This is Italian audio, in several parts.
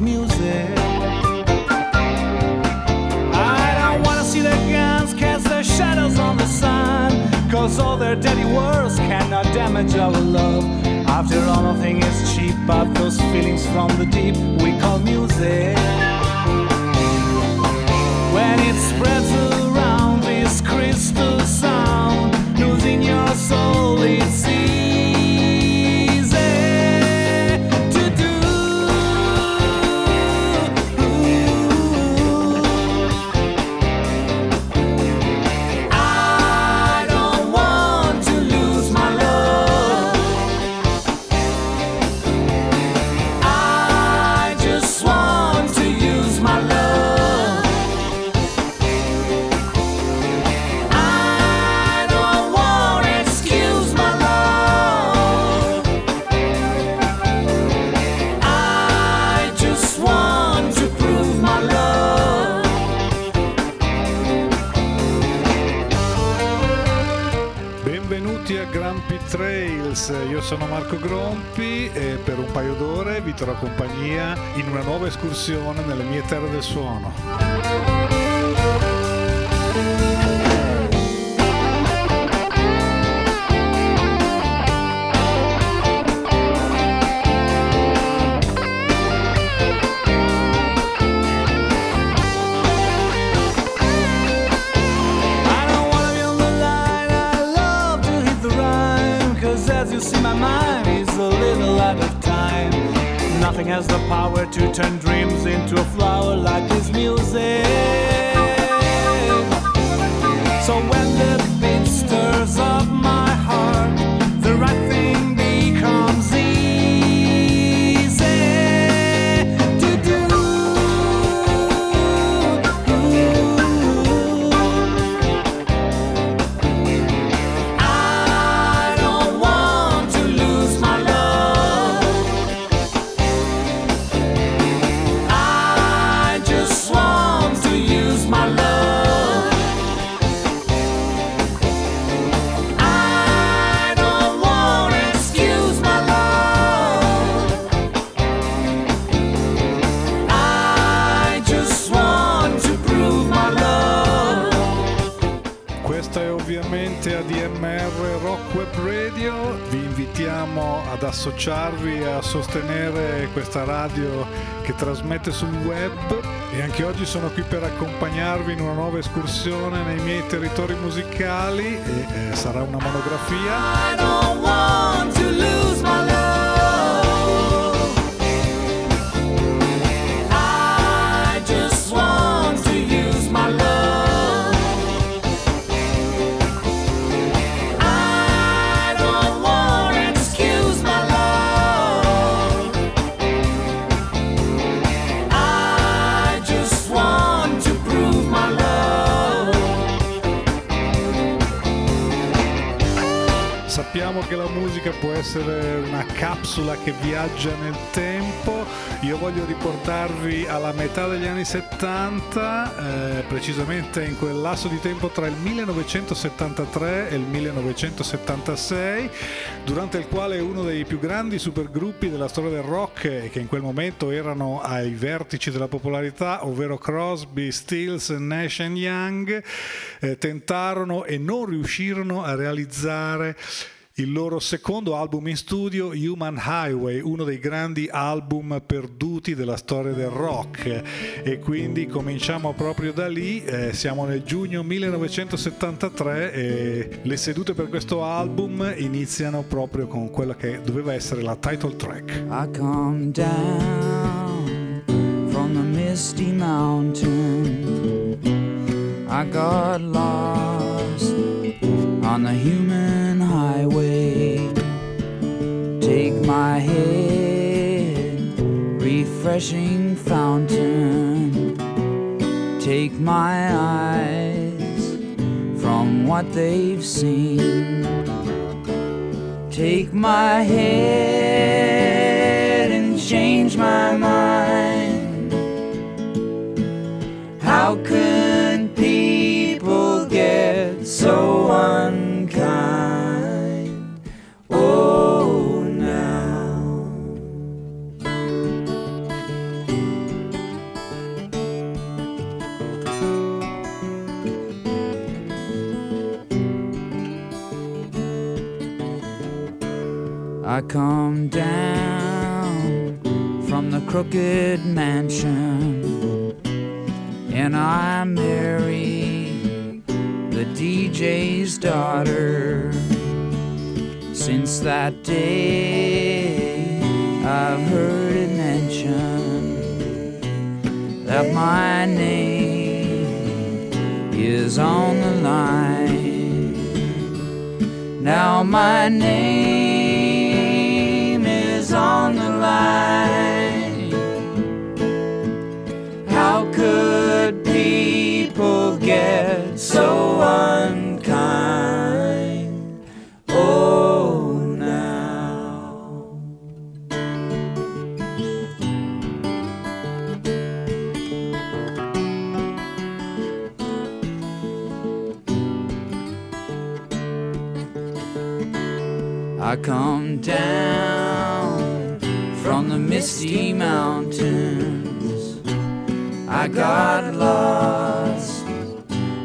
music. I don't wanna see the guns cast their shadows on the sun, cause all their dirty words cannot damage our love. After all, nothing is cheap, but those feelings from the deep we call music. When it spreads around this crystal sound, losing your soul, it's terrò compagnia in una nuova escursione nelle mie terre del suono. Trasmette sul web e anche oggi sono qui per accompagnarvi in una nuova escursione nei miei territori musicali e eh, sarà una monografia. Sappiamo che la musica può essere una capsula che viaggia nel tempo. Io voglio riportarvi alla metà degli anni 70, eh, precisamente in quel lasso di tempo tra il 1973 e il 1976, durante il quale uno dei più grandi supergruppi della storia del rock, e che in quel momento erano ai vertici della popolarità, ovvero Crosby, Stills, Nash Young, eh, tentarono e non riuscirono a realizzare il loro secondo album in studio, Human Highway, uno dei grandi album perduti della storia del rock. E quindi cominciamo proprio da lì, eh, siamo nel giugno 1973 e le sedute per questo album iniziano proprio con quella che doveva essere la title track. I come down from the misty mountain. I got lost on the human my head, refreshing fountain. Take my eyes from what they've seen. Take my head and change my mind. How could people get so unkind? I come down from the crooked mansion and I marry the DJ's daughter. Since that day, I've heard it mentioned that my name is on the line. Now my name on the line. How could people get so unkind? Oh, now. I come down misty mountains. I got lost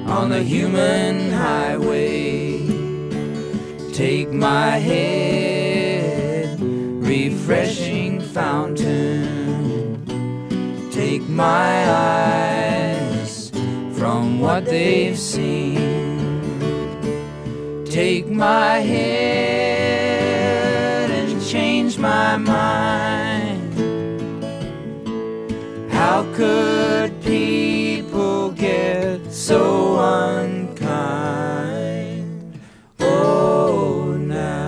on the human highway. Take my head, refreshing fountain. Take my eyes from what they've seen. Take my head and change my mind. How could people get so unkind? Oh, now.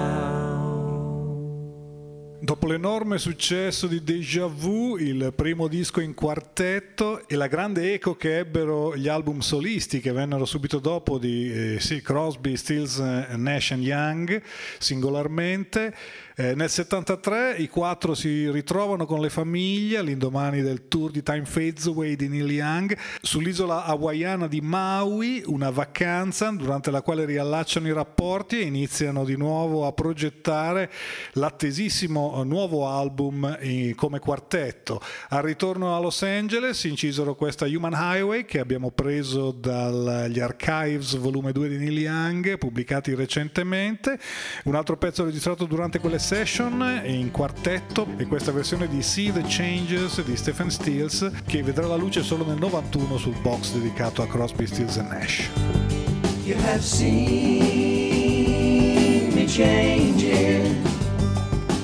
Dopo l'enorme successo di Deja Vu, il primo disco in quartetto e la grande eco che ebbero gli album solisti che vennero subito dopo di eh, sì, Crosby, Stills, eh, Nash Young singolarmente, eh, nel 73 i quattro si ritrovano con le famiglie all'indomani del tour di Time Fades Away di Neil Young sull'isola hawaiana di Maui, una vacanza durante la quale riallacciano i rapporti e iniziano di nuovo a progettare l'attesissimo nuovo album eh, come quartetto. Al ritorno a Los Angeles incisero questa Human Highway che abbiamo preso dagli Archives volume 2 di Neil Young pubblicati recentemente, un altro pezzo registrato durante quelle session in quartetto e questa versione di See the Changes di Stephen Stills che vedrà la luce solo nel 91 sul box dedicato a Crosby, Stills Nash. You have seen me changing.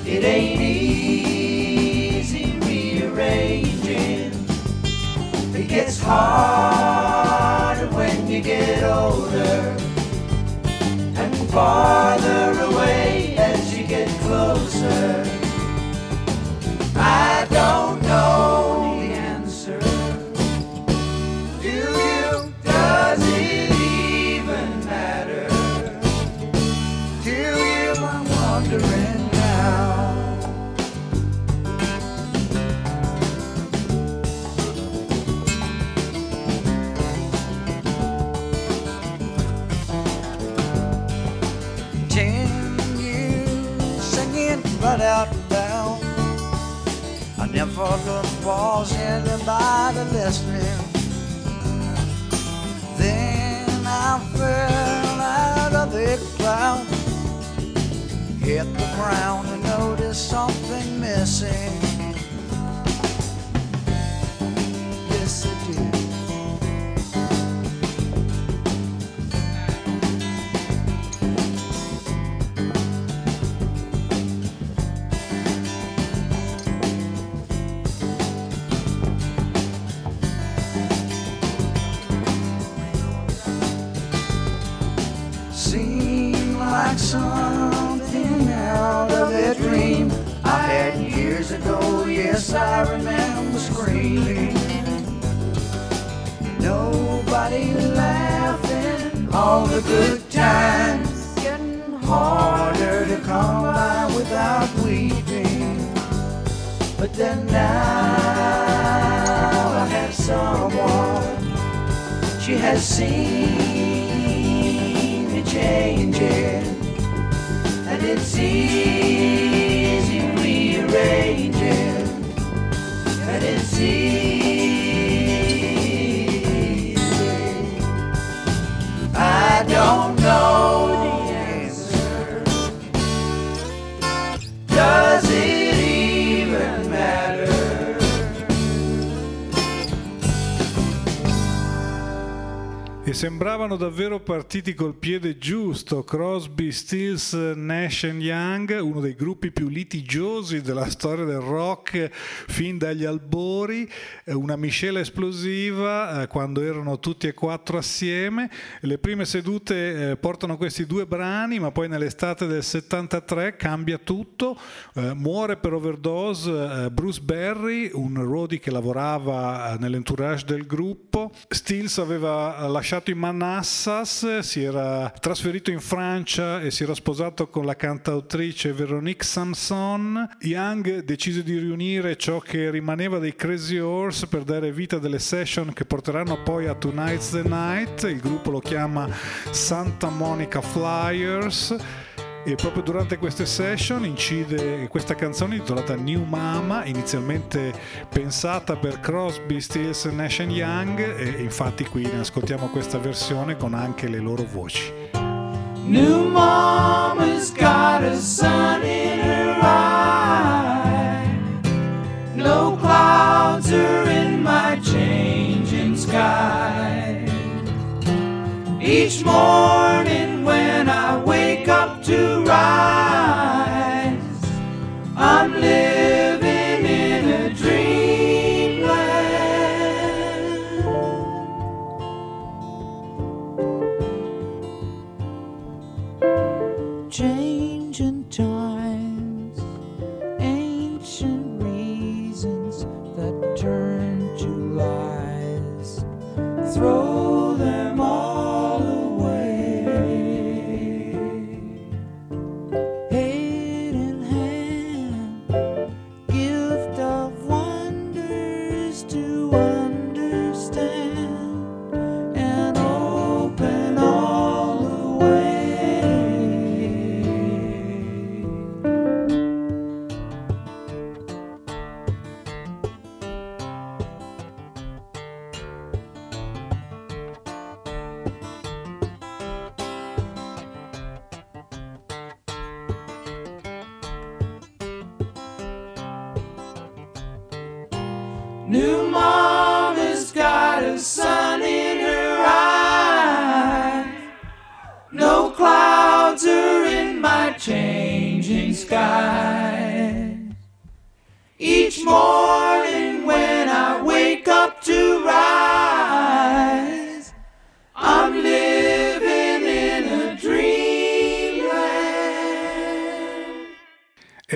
It ain't easy rearranging. It gets harder when you get older and farther away closer. I don't know never looked was anybody listening. Then I fell out of the cloud, hit the ground and noticed something missing. A dream I had years ago. Yes, I remember screaming. Nobody laughing, all the good times getting harder to come by without weeping. But then now I have someone. She has seen me changing, it's easy rearranging, and it's easy. I don't know Sembravano davvero partiti col piede giusto. Crosby, Stills, Nash Young, uno dei gruppi più litigiosi della storia del rock fin dagli albori, eh, una miscela esplosiva eh, quando erano tutti e quattro assieme. Le prime sedute eh, portano questi due brani, ma poi nell'estate del 73 cambia tutto. muore per overdose Bruce Berry, un roadie che lavorava nell'entourage del gruppo. Stills aveva lasciato lasciato in Manassas, si era trasferito in Francia e si era sposato con la cantautrice Veronique Samson. Young decise di riunire ciò che rimaneva dei Crazy Horse per dare vita a delle session che porteranno poi a Tonight's the Night. Il gruppo lo chiama Santa Monica Flyers e proprio durante queste session incide questa canzone intitolata New Mama, inizialmente pensata per Crosby, Stills, Nash Young e infatti qui ne ascoltiamo questa versione con anche le loro voci. New Mama's got a sun in her eye No clouds are in my changing sky Each morning to ride.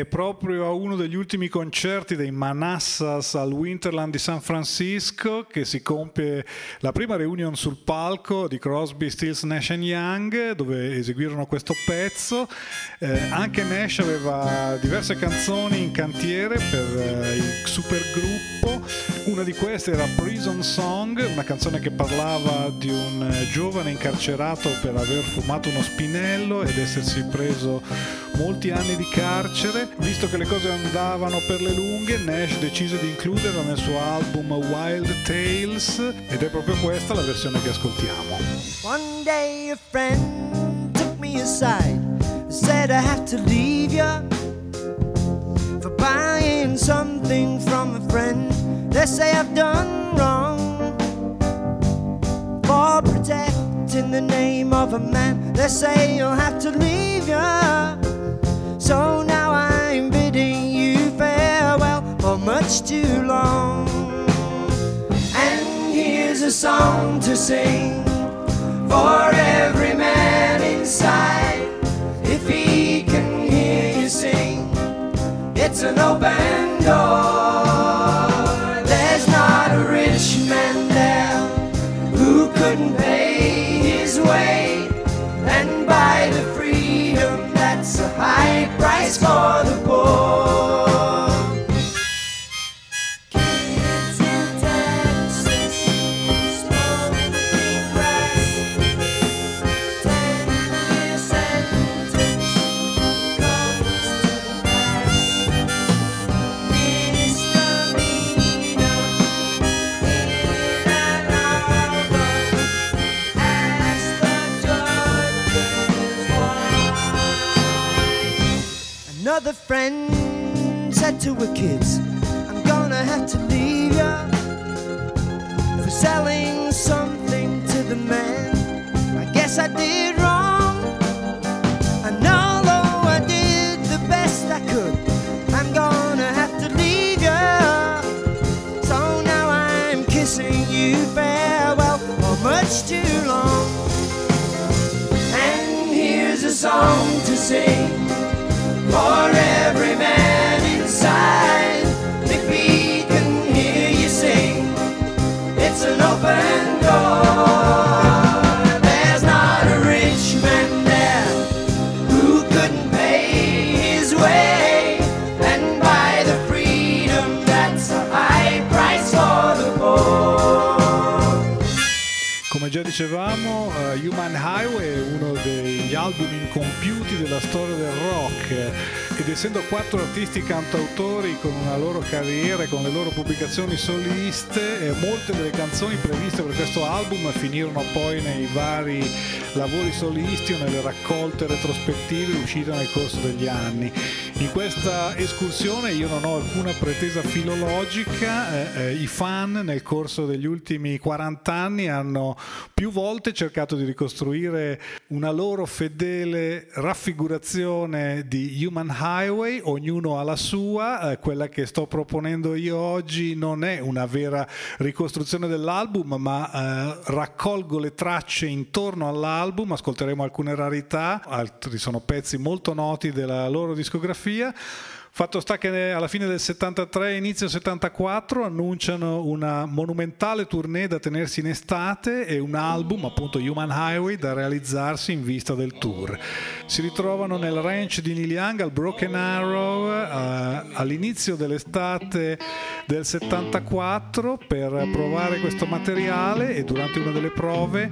Proprio a uno degli ultimi concerti dei Manassas al Winterland di San Francisco che si compie la prima reunion sul palco di Crosby, Stills, Nash Young dove eseguirono questo pezzo. Eh, anche Nash aveva diverse canzoni in cantiere per eh, il supergruppo. Una di queste era Prison Song, una canzone che parlava di un giovane incarcerato per aver fumato uno spinello ed essersi preso molti anni di carcere. Visto che le cose andavano per le lunghe, Nash decise di includerla nel suo album Wild Tales ed è proprio questa la versione che ascoltiamo. One day a friend took me aside, said I have to leave ya for buying something from a friend. They say I've done wrong for protecting the name of a man. They say you'll have to leave ya. So now I'm much too long. And here's a song to sing for every man inside. If he can hear you sing, it's an open door. There's not a rich man there who couldn't pay his way and buy the freedom that's a high price for the poor. To her kids, Human Highway uno degli album incompiuti della storia del rock ed essendo quattro artisti cantautori con una loro carriera e con le loro pubblicazioni soliste, eh, molte delle canzoni previste per questo album finirono poi nei vari lavori solisti o nelle raccolte retrospettive uscite nel corso degli anni. In questa escursione io non ho alcuna pretesa filologica, eh, eh, i fan nel corso degli ultimi 40 anni hanno più volte cercato di ricostruire una loro fedele raffigurazione di Human Highway, ognuno ha la sua, eh, quella che sto proponendo io oggi non è una vera ricostruzione dell'album, ma eh, raccolgo le tracce intorno all'album, ascolteremo alcune rarità, altri sono pezzi molto noti della loro discografia. filosofia, Fatto sta che alla fine del 73 inizio 74 annunciano una monumentale tournée da tenersi in estate e un album, appunto Human Highway, da realizzarsi in vista del tour. Si ritrovano nel ranch di Neil Young al Broken Arrow eh, all'inizio dell'estate del 74 per provare questo materiale e durante una delle prove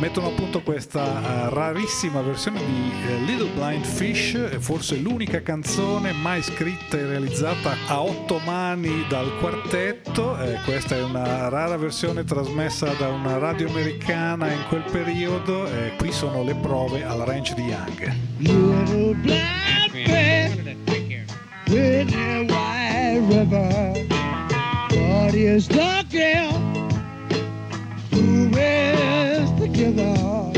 mettono appunto questa eh, rarissima versione di eh, Little Blind Fish, forse l'unica canzone mai scritta e realizzata a otto mani dal quartetto. Eh, questa è una rara versione trasmessa da una radio americana in quel periodo. Eh, qui sono le prove al ranch di Young. Little who is together?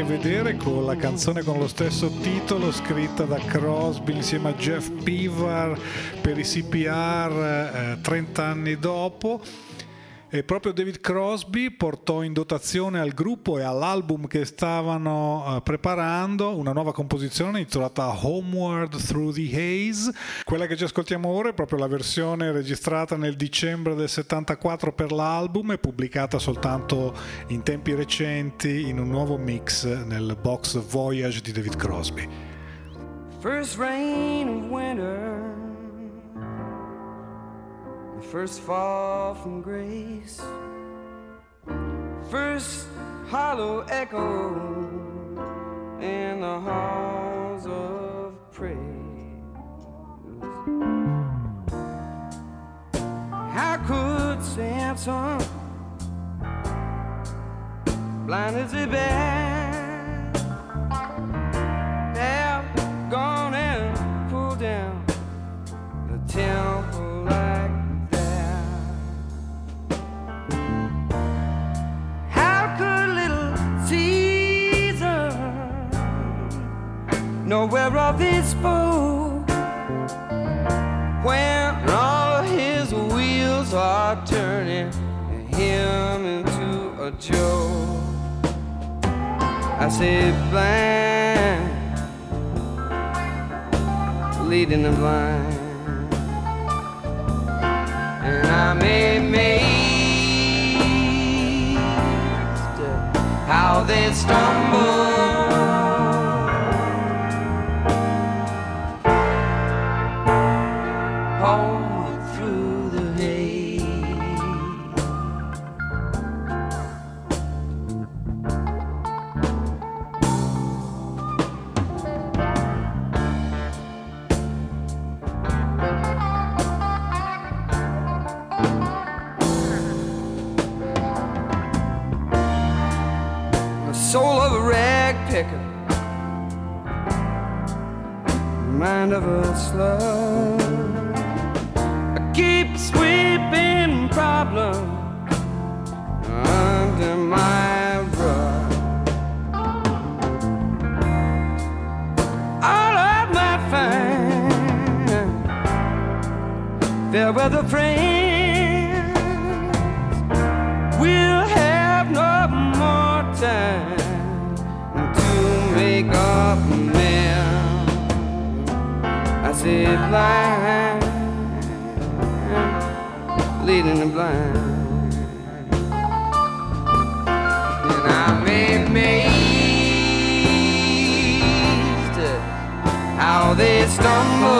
Che vedere con la canzone con lo stesso titolo scritta da Crosby insieme a Jeff Pivar per i CPR eh, 30 anni dopo. E proprio David Crosby portò in dotazione al gruppo e all'album che stavano eh, preparando una nuova composizione intitolata Homeward Through the Haze. Quella che ci ascoltiamo ora è proprio la versione registrata nel dicembre del 74 per l'album e pubblicata soltanto in tempi recenti in un nuovo mix nel box Voyage di David Crosby. First rain of winter, the first fall from grace, first hollow echo in the halls of praise. How could Samson, blind as a have gone and pulled down the temple of his boat when all his wheels are turning him into a joke. I say blind, leading the blind, and I'm amazed how they stumble. Mind of a slug. I keep sweeping problems under my rug. All of my fine fair weather friends Say blind, leading the blind, and I'm amazed how they stumble.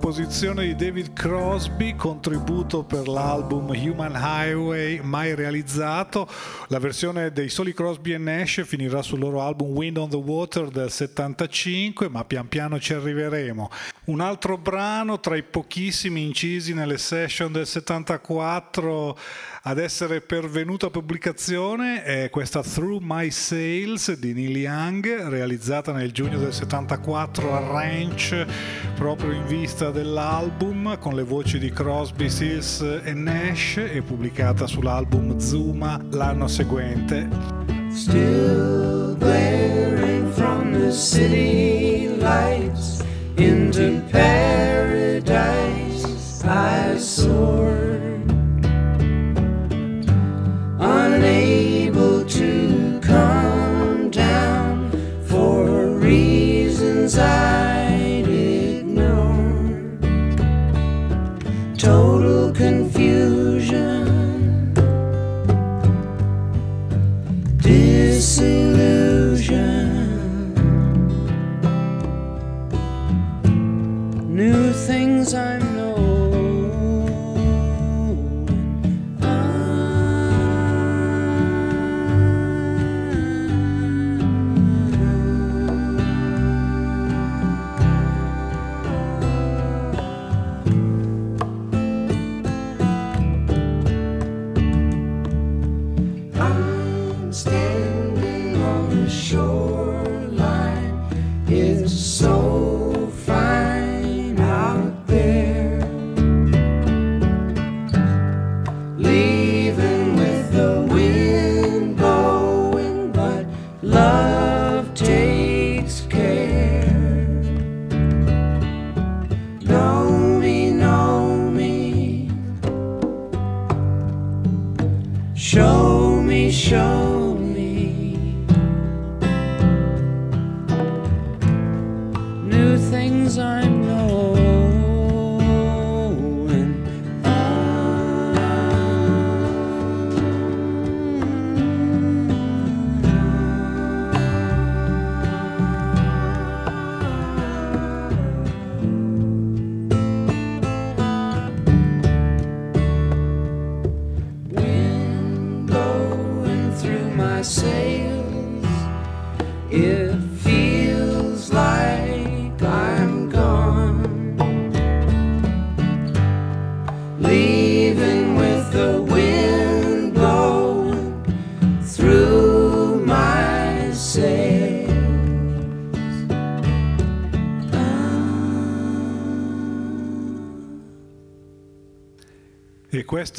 Composizione di David Crosby, contributo per l'album Human Highway mai realizzato. La versione dei soli Crosby e Nash finirà sul loro album Wind on the Water del 75, ma pian piano ci arriveremo. Un altro brano tra i pochissimi incisi nelle session del 74 ad essere pervenuto a pubblicazione è questa Through My Sales di Neil Young, realizzata nel giugno del 74 a Ranch, proprio in vista dell'album, con le voci di Crosby, Stills e Nash e pubblicata sull'album Zuma l'anno seguente. Still glaring from the city lights into paradise I soared.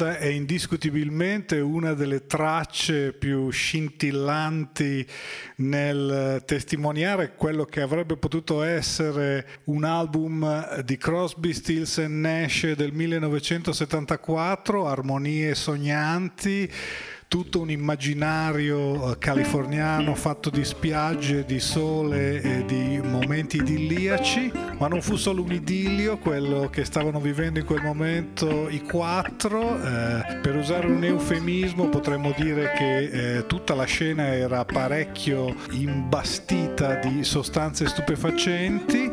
Questa è indiscutibilmente una delle tracce più scintillanti nel testimoniare quello che avrebbe potuto essere un album di Crosby, Stills Nash del 1974, Armonie sognanti, tutto un immaginario eh, californiano fatto di spiagge, di sole e di momenti idilliaci, ma non fu solo un idillio quello che stavano vivendo in quel momento i quattro. eh, per usare un eufemismo potremmo dire che eh, tutta la scena era parecchio imbastita di sostanze stupefacenti.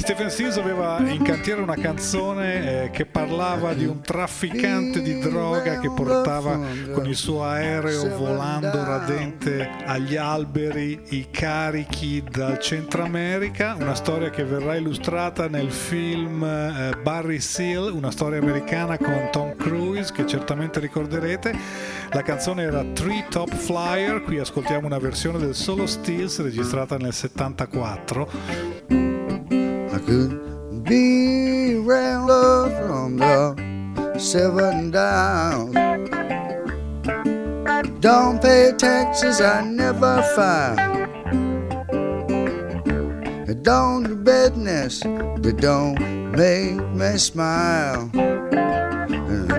Stephen Stills aveva in cantiere una canzone eh, che parlava di un trafficante di droga che portava con il suo aereo volando radente agli alberi i carichi dal Centro America, una storia che verrà illustrata nel film eh, Barry Seal, una storia americana con Tom Cruise che certamente ricorderete. La canzone era Tree Top Flyer, qui ascoltiamo una versione del solo Stills registrata nel 74. I could be rambler from the seven downs. Don't pay taxes, I never file. Don't do business that don't make me smile.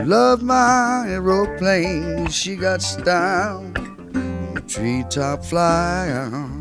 Love my aeroplane, she got style. Treetop flyer.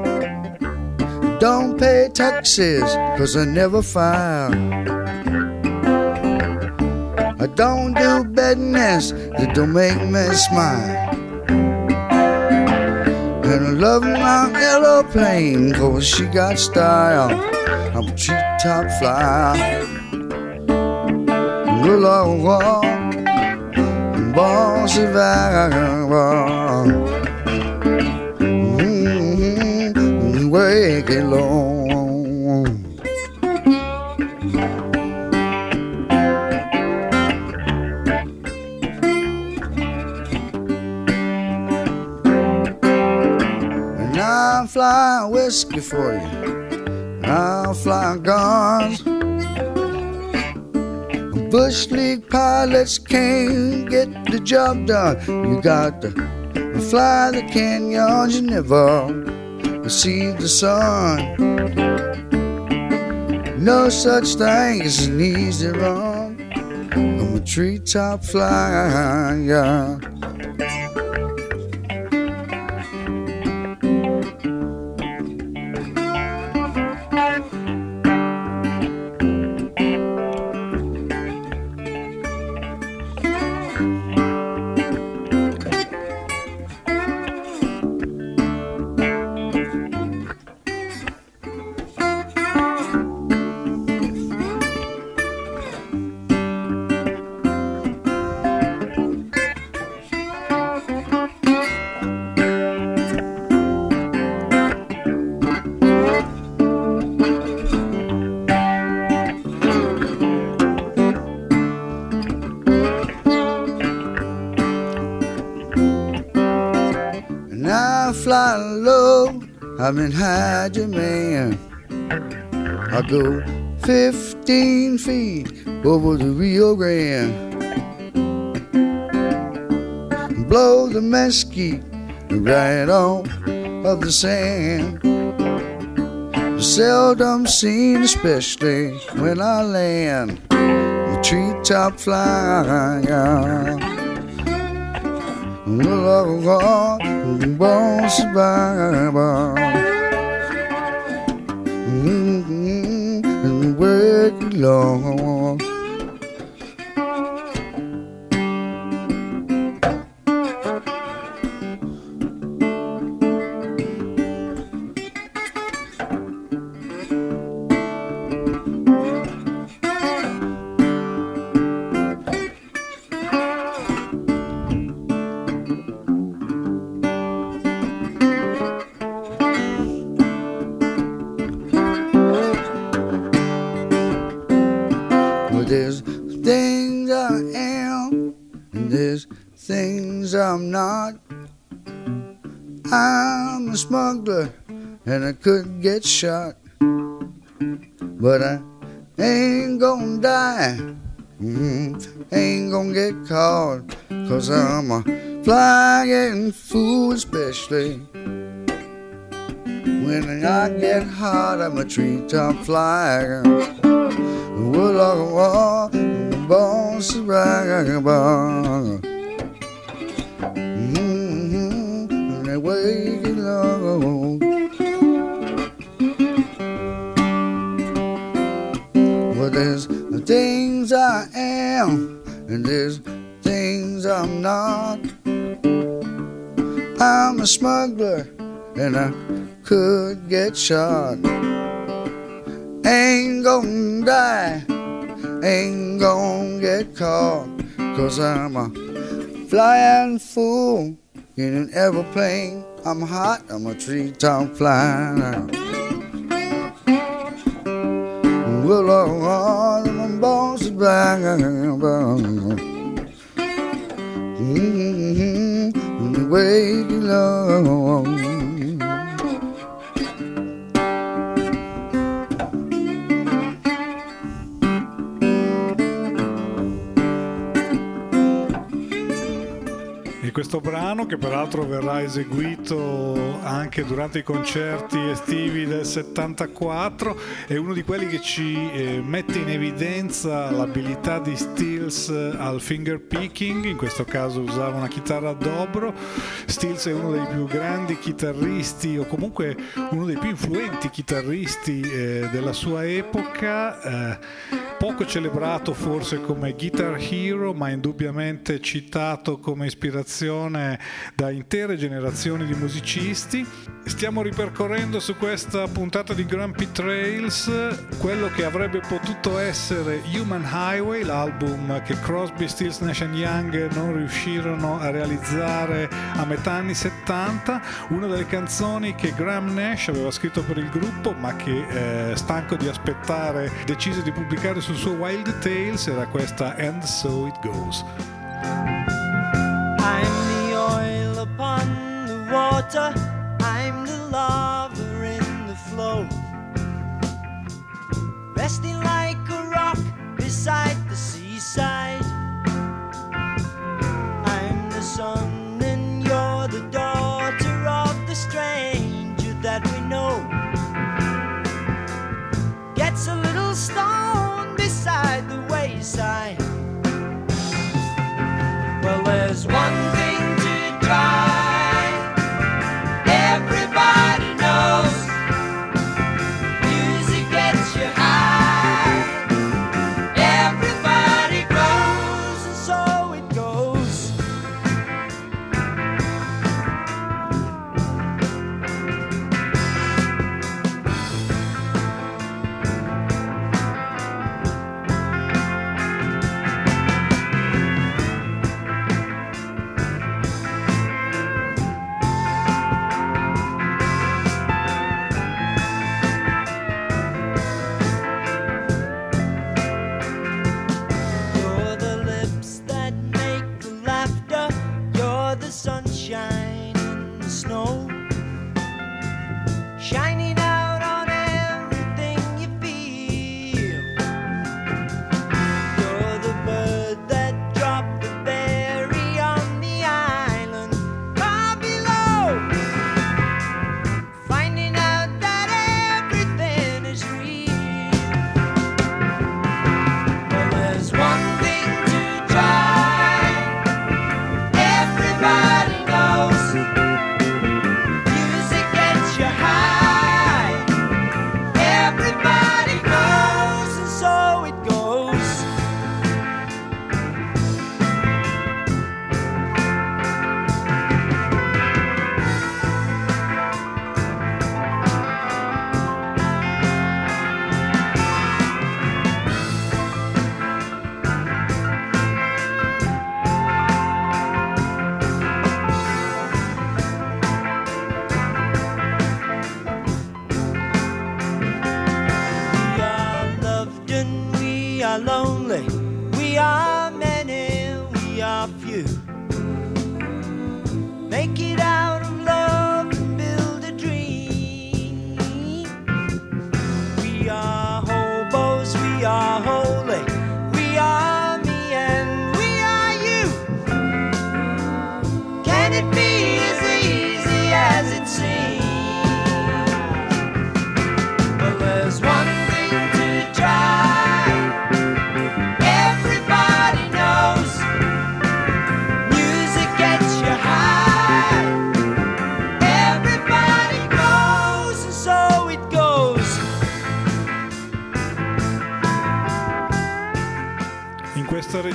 Don't pay taxes, cause I never file. I don't do business that don't make me smile. And I love my aeroplane, cause she got style. I'm a treetop flyer. Well, oh, I'm born It long. And I'll fly whiskey for you. I'll fly guns. Bush League pilots can't get the job done. You got to fly the canyons, you never see the sun. No such thing as an easy run. I'm a treetop flyer. I'm in high demand. I go 15 feet over the Rio Grande. Blow the mesquite right off of the sand. Seldom seen, especially when I land. The treetop flying. Bones Mm-hmm. Long. Could get shot. But I ain't gonna die, mm, ain't gonna get caught, cause I'm a flying fool, especially. When I get hot, I'm a treetop flyer. Would like a wall, bones rag a bar. Mm-hmm, they wake it Well, there's the things I am, and there's things I'm not. I'm a smuggler, and I could get shot. Ain't gonna die, ain't gonna get caught, cause I'm a flying fool in an aeroplane. I'm hot, I'm a treetop flyer. Well, belong on the bones of black and brown. Way you love. E questo brano, che peraltro verrà eseguito anche durante i concerti estivi del 74, è uno di quelli che ci eh, mette in evidenza l'abilità di Stills al finger picking, in questo caso usava una chitarra a dobro. Stills è uno dei più grandi chitarristi o comunque uno dei più influenti chitarristi eh, della sua epoca, eh, poco celebrato forse come guitar hero, ma indubbiamente citato come ispirazione da intere generazioni di musicisti. Stiamo ripercorrendo su questa puntata di Grumpy Trails quello che avrebbe potuto essere Human Highway, l'album che Crosby, Stills, Nash Young non riuscirono a realizzare a metà anni 70, una delle canzoni che Graham Nash aveva scritto per il gruppo, ma che eh, stanco di aspettare decise di pubblicare sul suo Wild Tales, era questa And So It Goes. I'm the oil upon the water. I'm the lava in the flow. Resting like a rock beside the seaside. I'm the sun and you're the daughter of the stranger that we know. Gets a little stone beside the wayside. One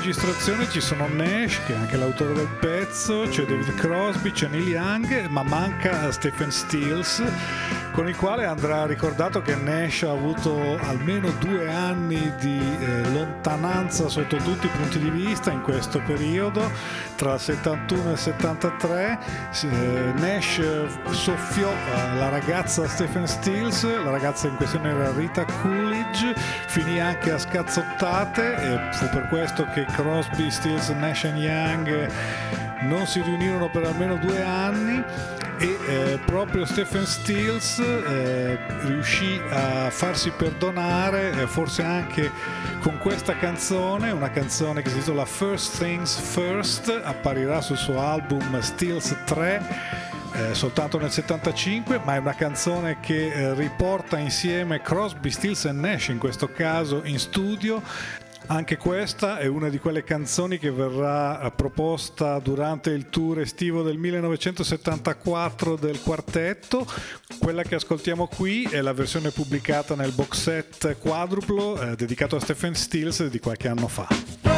registrazione ci sono Nash, che è anche l'autore del pezzo, c'è David Crosby, c'è Neil Young, ma manca Stephen Stills, con il quale andrà ricordato che Nash ha avuto almeno due anni di eh, lontananza sotto tutti i punti di vista in questo periodo, tra il 71 e il 73. eh, Nash soffiò eh, la ragazza Stephen Stills, la ragazza in questione era Rita Coolidge, finì anche a scazzottate e fu per questo che Crosby, Stills, Nash Young non si riunirono per almeno due anni e eh, proprio Stephen Stills eh, riuscì a farsi perdonare eh, forse anche con questa canzone una canzone che si intitola First Things First apparirà sul suo album Stills 3 eh, soltanto nel 75 ma è una canzone che eh, riporta insieme Crosby, Stills e Nash in questo caso in studio anche questa è una di quelle canzoni che verrà eh, proposta durante il tour estivo del 1974 del quartetto. Quella che ascoltiamo qui è la versione pubblicata nel box set quadruplo eh, dedicato a Stephen Stills di qualche anno fa.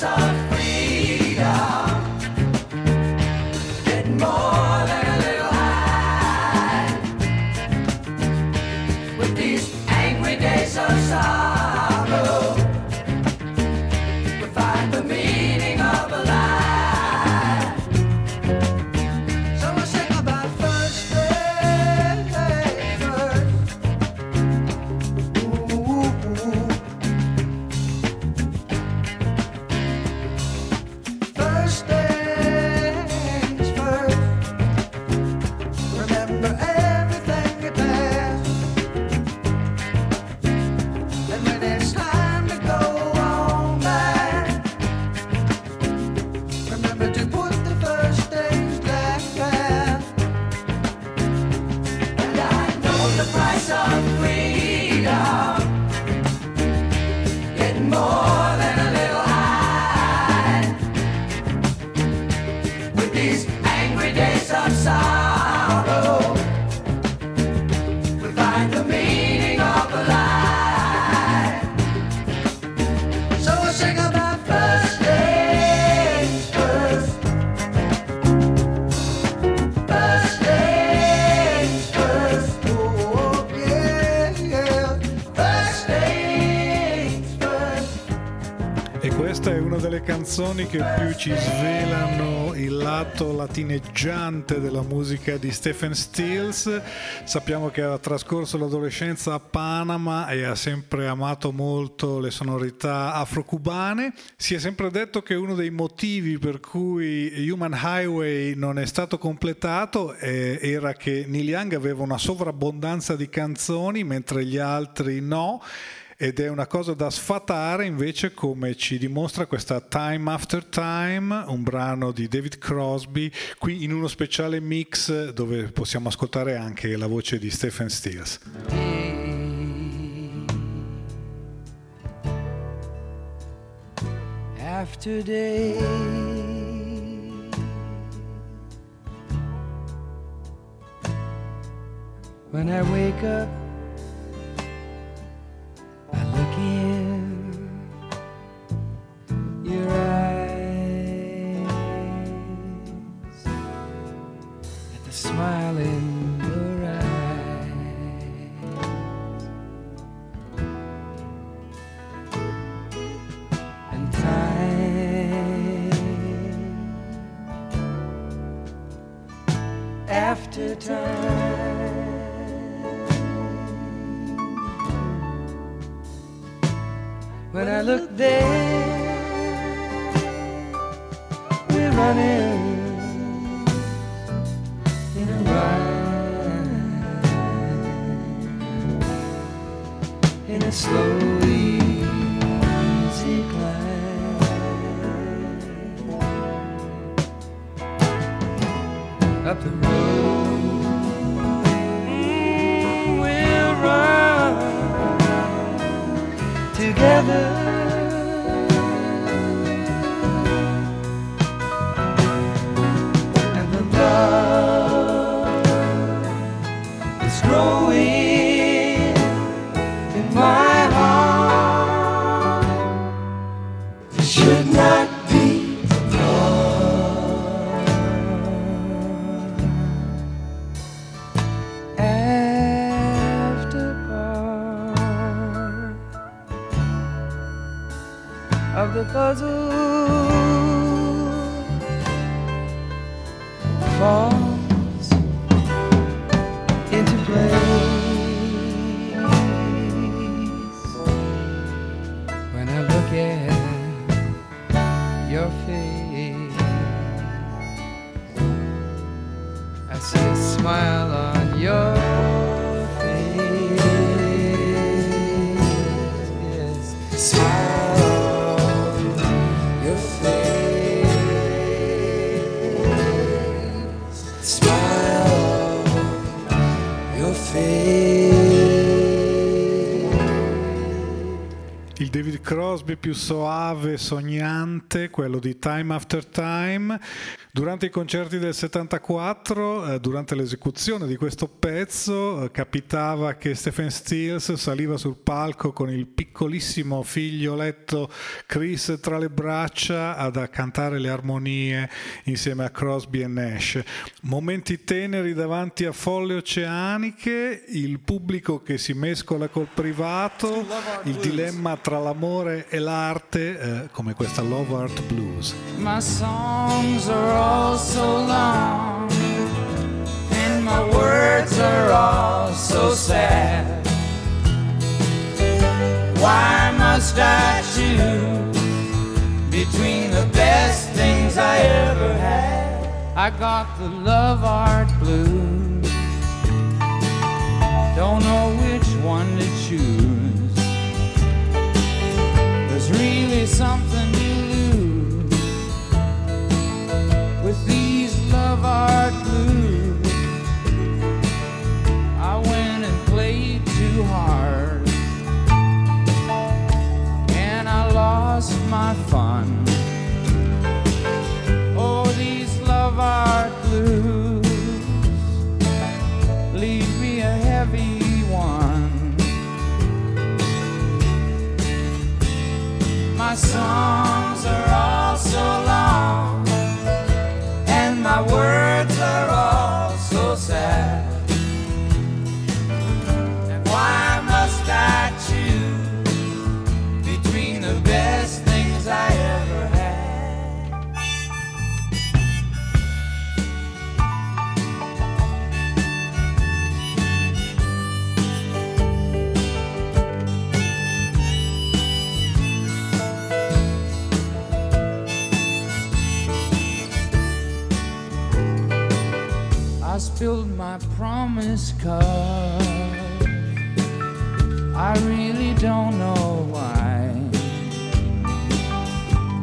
song. Delle canzoni che più ci svelano il lato latineggiante della musica di Stephen Stills. Sappiamo che ha trascorso l'adolescenza a Panama e ha sempre amato molto le sonorità afro-cubane. Si è sempre detto che uno dei motivi per cui Human Highway non è stato completato eh, era che Neil Young aveva una sovrabbondanza di canzoni mentre gli altri no ed è una cosa da sfatare invece come ci dimostra questa Time After Time, un brano di David Crosby, qui in uno speciale mix dove possiamo ascoltare anche la voce di Stephen Stills. after day. When I wake up, 찾아 più soave, sognante, quello di Time After Time. Durante i concerti del 74, eh, durante l'esecuzione di questo pezzo, eh, capitava che Stephen Stills saliva sul palco con il piccolissimo figlioletto Chris tra le braccia ad a cantare le armonie insieme a Crosby e Nash. Momenti teneri davanti a folle oceaniche, il pubblico che si mescola col privato, il dilemma tra l'amore e l'arte, eh, come questa Love Art Blues. My songs are all so long, and my words are all so sad. Why must I choose between the best things I ever had? I got the love art blues. Don't know which one to choose. There's really something my promise cup. I really don't know why.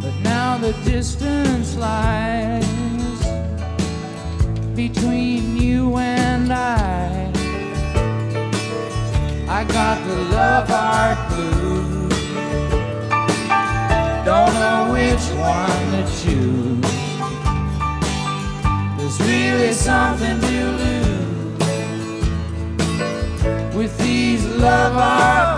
But now the distance lies between you and I. I got the love art blues. Don't know which one to choose. There's really something to lose please love our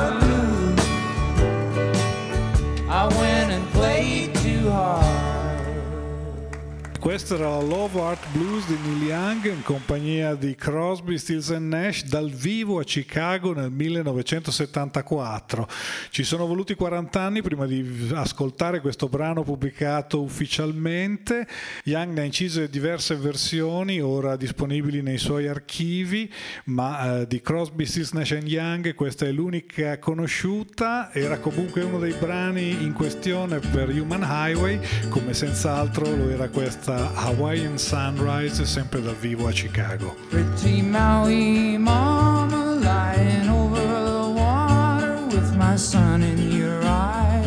questo era Love Art Blues di Neil Young in compagnia di Crosby, Stills Nash dal vivo a Chicago nel 1974. Ci sono voluti 40 anni prima di ascoltare questo brano pubblicato ufficialmente. Young ne ha incise diverse versioni, ora disponibili nei suoi archivi, ma eh, di Crosby, Stills Nash Young questa è l'unica conosciuta. Era comunque uno dei brani in questione per Human Highway, come senz'altro lo era questa Uh, Hawaiian Sunrise, sempre dal vivo a Chicago. Pretty Maui mama lying over the water with my son in your eye.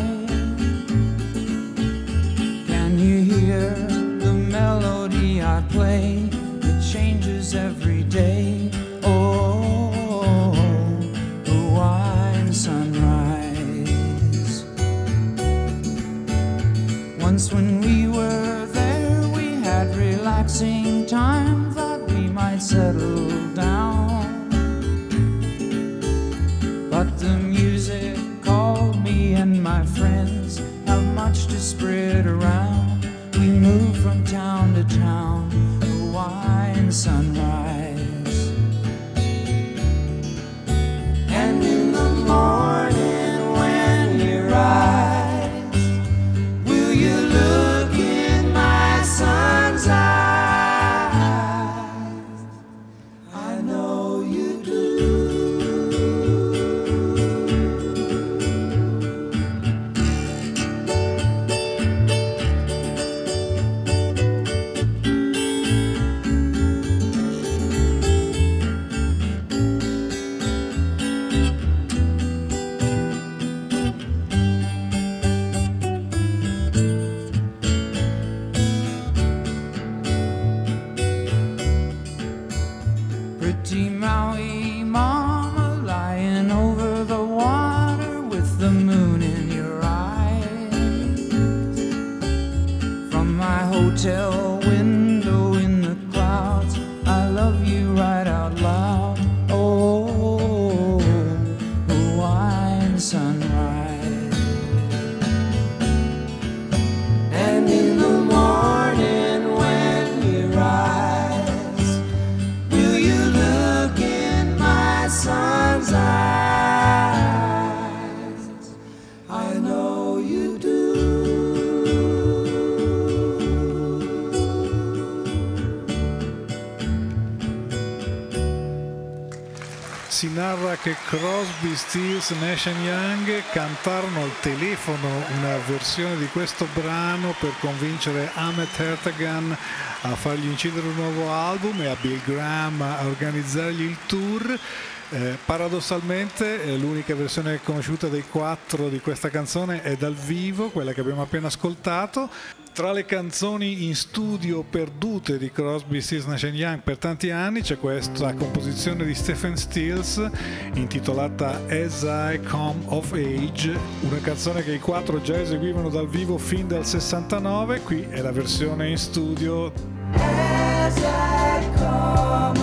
Can you hear the melody I play? It changes every spread around. We moved from town to town, Hawaiian sunrise. ti m'ha che Crosby, Stills, Nash Young cantarono al telefono una versione di questo brano per convincere Ahmet Ertegun a fargli incidere un nuovo album e a Bill Graham a organizzargli il tour. Eh, paradossalmente eh, l'unica versione conosciuta dei quattro di questa canzone è dal vivo, quella che abbiamo appena ascoltato. Tra le canzoni in studio perdute di Crosby, Stills, Nash Young per tanti anni c'è questa composizione di Stephen Stills intitolata As I Come of Age, una canzone che i quattro già eseguivano dal vivo fin dal 69, qui è la versione in studio As I come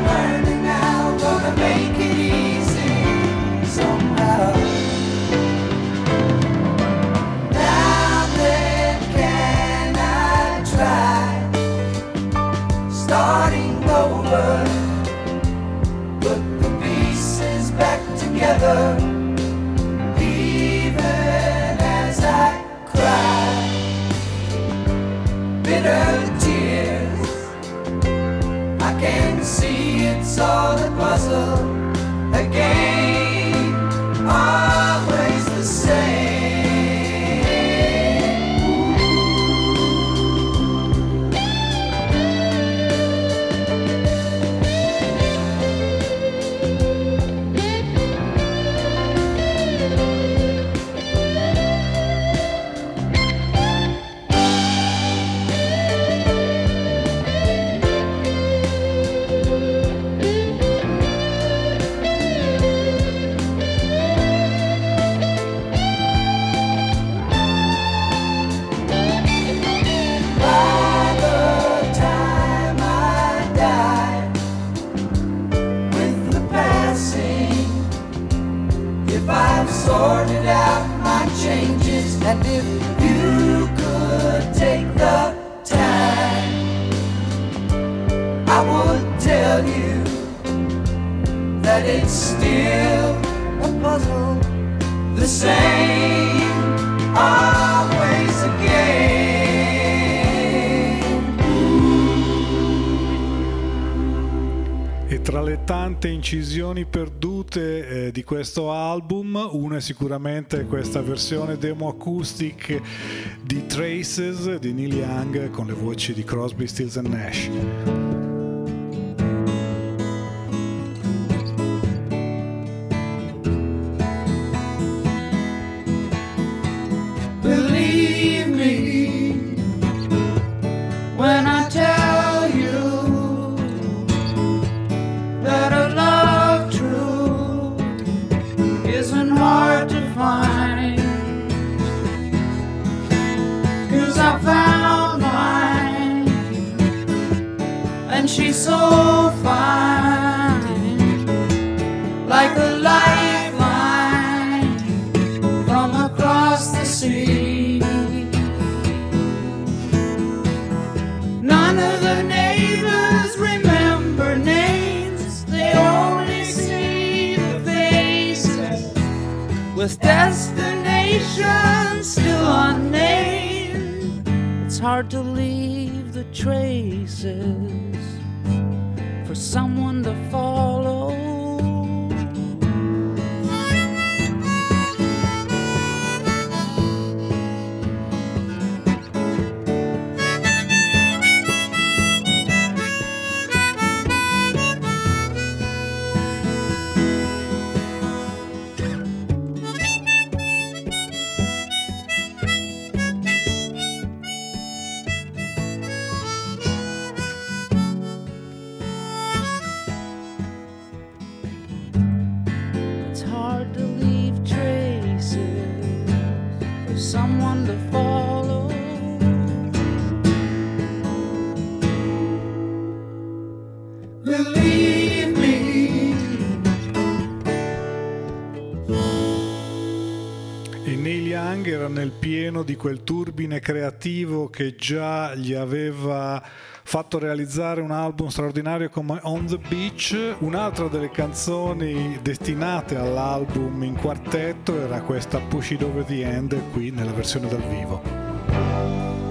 tears. I can see it's all a puzzle, a E tra le tante incisioni perdute eh, di questo album, una è sicuramente questa versione demo acoustic di Traces di Neil Young con le voci di Crosby, Stills and Nash. all'interno di quel turbine creativo che già gli aveva fatto realizzare un album straordinario come On the Beach. Un'altra delle canzoni destinate all'album in quartetto era questa Push It Over the End qui nella versione dal vivo.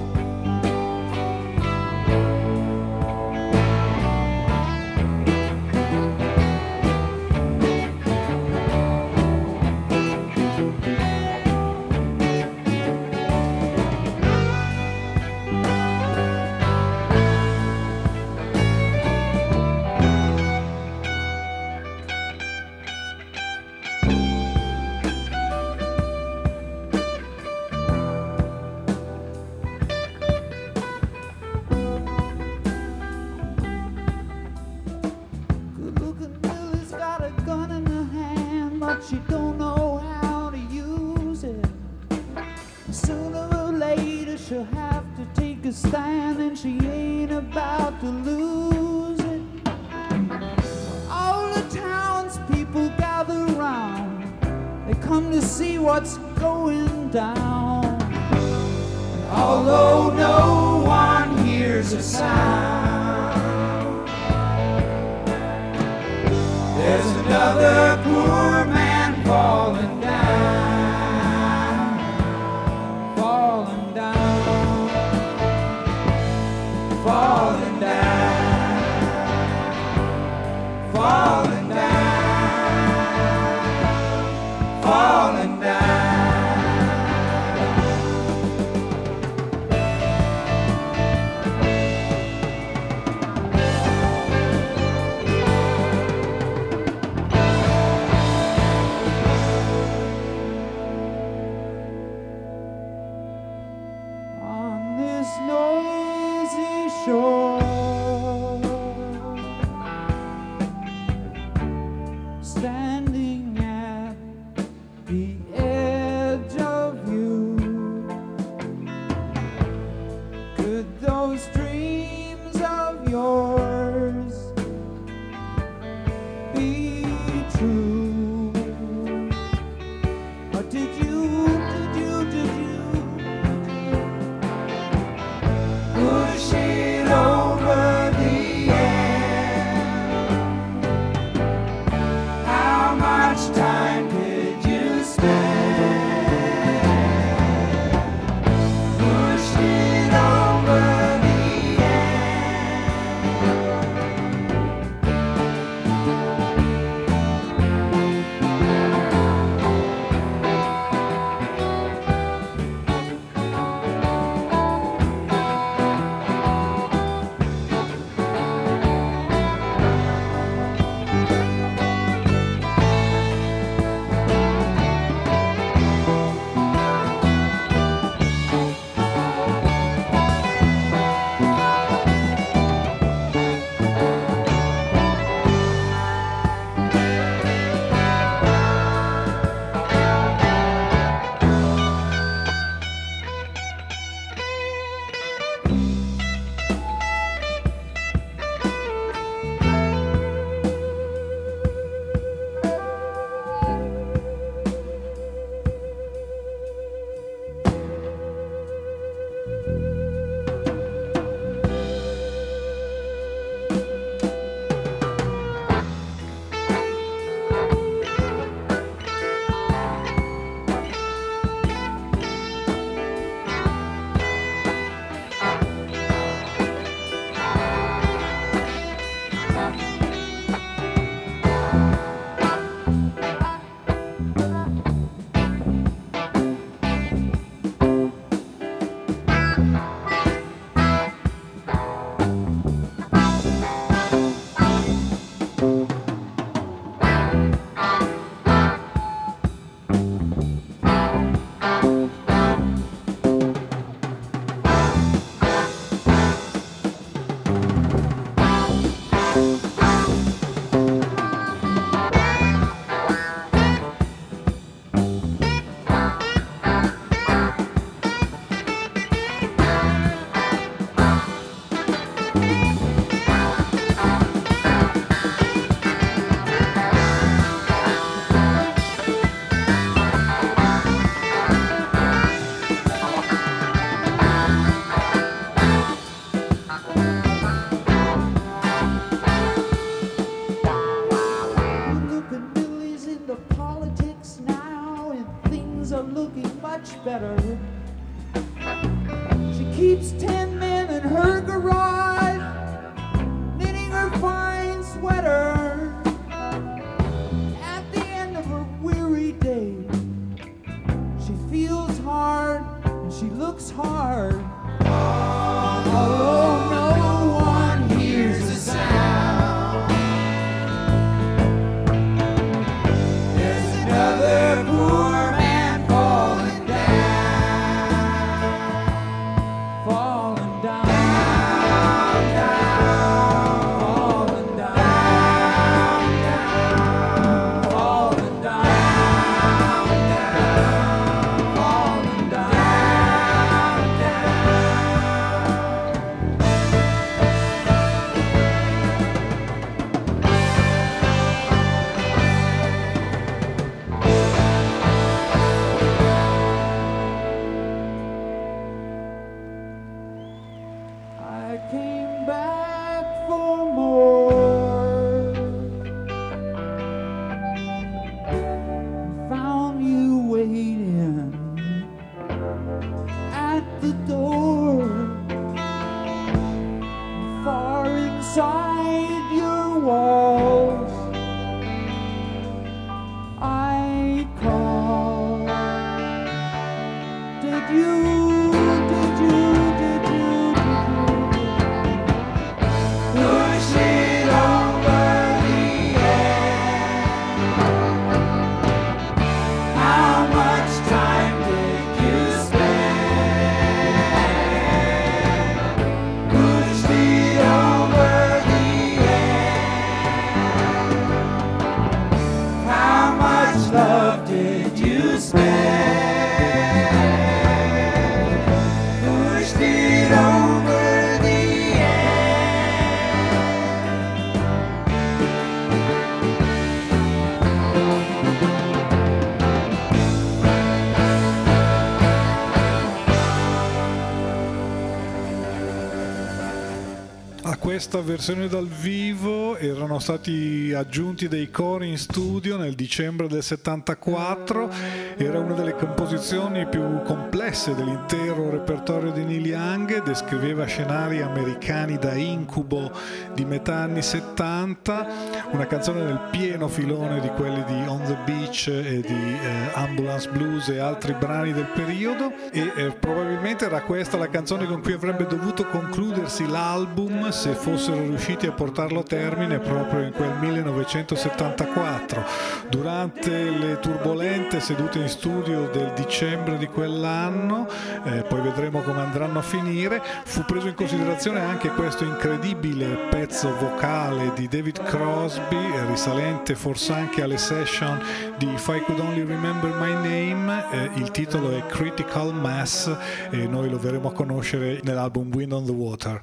Questa versione dal vivo erano stati aggiunti dei cori in studio nel dicembre del 74, era una delle composizioni più complesse dell'intero repertorio di Neil Young, descriveva scenari americani da incubo di metà anni 70, una canzone nel pieno filone di quelli di On the Beach e di eh, Ambulance Blues e altri brani del periodo e eh, probabilmente era questa la canzone con cui avrebbe dovuto concludersi l'album se fossero riusciti a portarlo a termine proprio in quel 1974. Durante le turbolente sedute in studio del dicembre di quell'anno, eh, poi vedremo come andranno a finire, fu preso in considerazione anche questo incredibile pezzo vocale di David Crosby, eh, risalente forse anche alle session di If I Could Only Remember My Name, eh, il titolo è Critical Mass e noi lo verremo a conoscere nell'album Wind on the Water.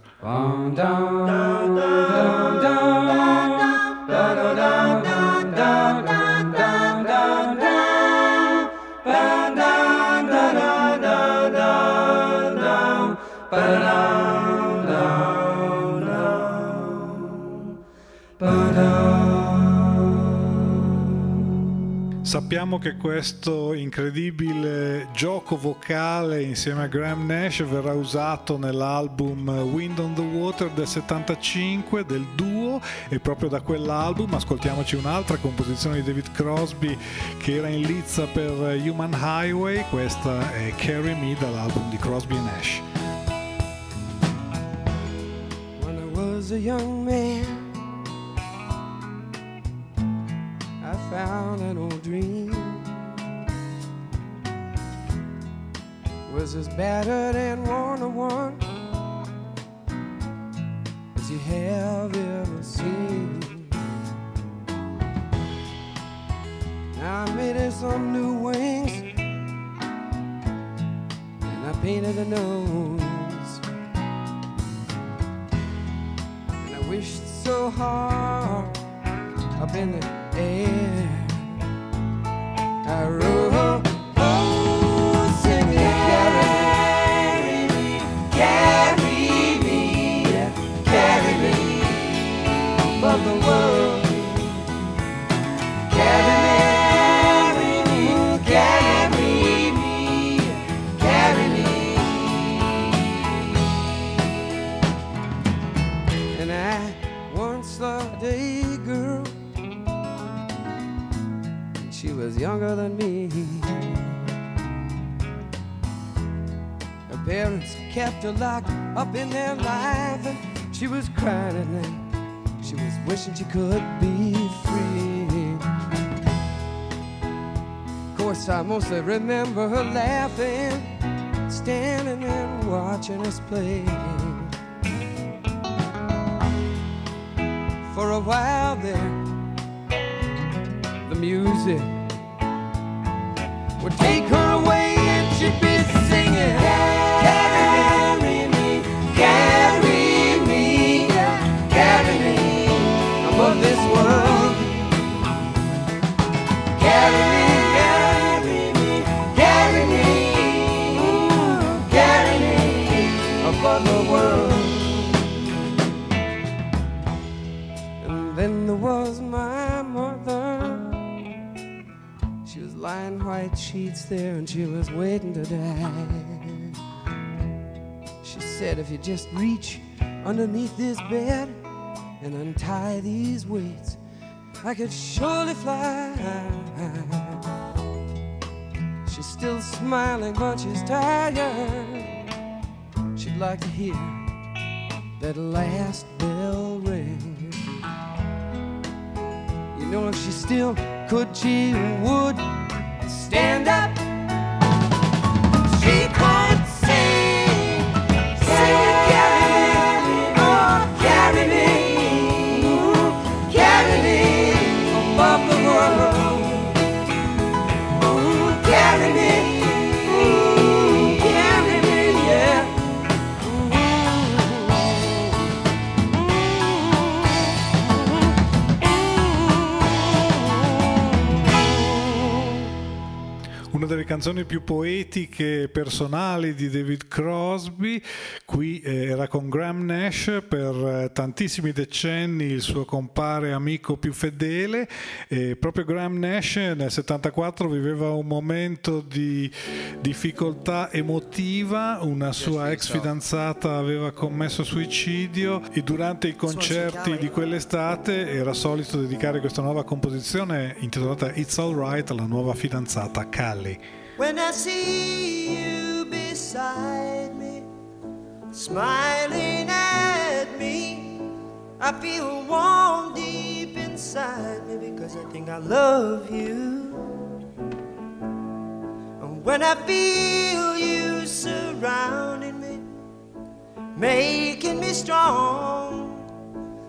Sappiamo che questo incredibile gioco vocale insieme a Graham Nash verrà usato nell'album Wind on the Water del 75 del duo e proprio da quell'album ascoltiamoci un'altra composizione di David Crosby che era in lizza per Human Highway, questa è Carry Me dall'album di Crosby e Nash. When I was a young man, found an old dream. Was as battered and worn to one as you have ever seen. Now I made it some new wings and I painted the nose. And I wished so hard up in the air. I wrote, stronger than me. Her parents kept her locked up in their life, and she was crying at night. She was wishing she could be free. Of course, I mostly remember her laughing, standing and watching us play. For a while there, the music Take her. Sheets there and she was waiting to die. She said, if you just reach underneath this bed and untie these weights, I could surely fly. She's still smiling, but she's tired. She'd like to hear that last bell ring. You know, if she still could, she would stand up. She could canzoni più poetiche e personali di David Crosby, qui eh, era con Graham Nash per eh, tantissimi decenni il suo compare amico più fedele. E proprio Graham Nash nel 74 viveva un momento di difficoltà emotiva, una sua ex fidanzata aveva commesso suicidio e durante i concerti di quell'estate era solito dedicare questa nuova composizione intitolata It's Alright alla nuova fidanzata Callie. When I see you beside me, smiling at me, I feel warm deep inside me because I think I love you. And when I feel you surrounding me, making me strong,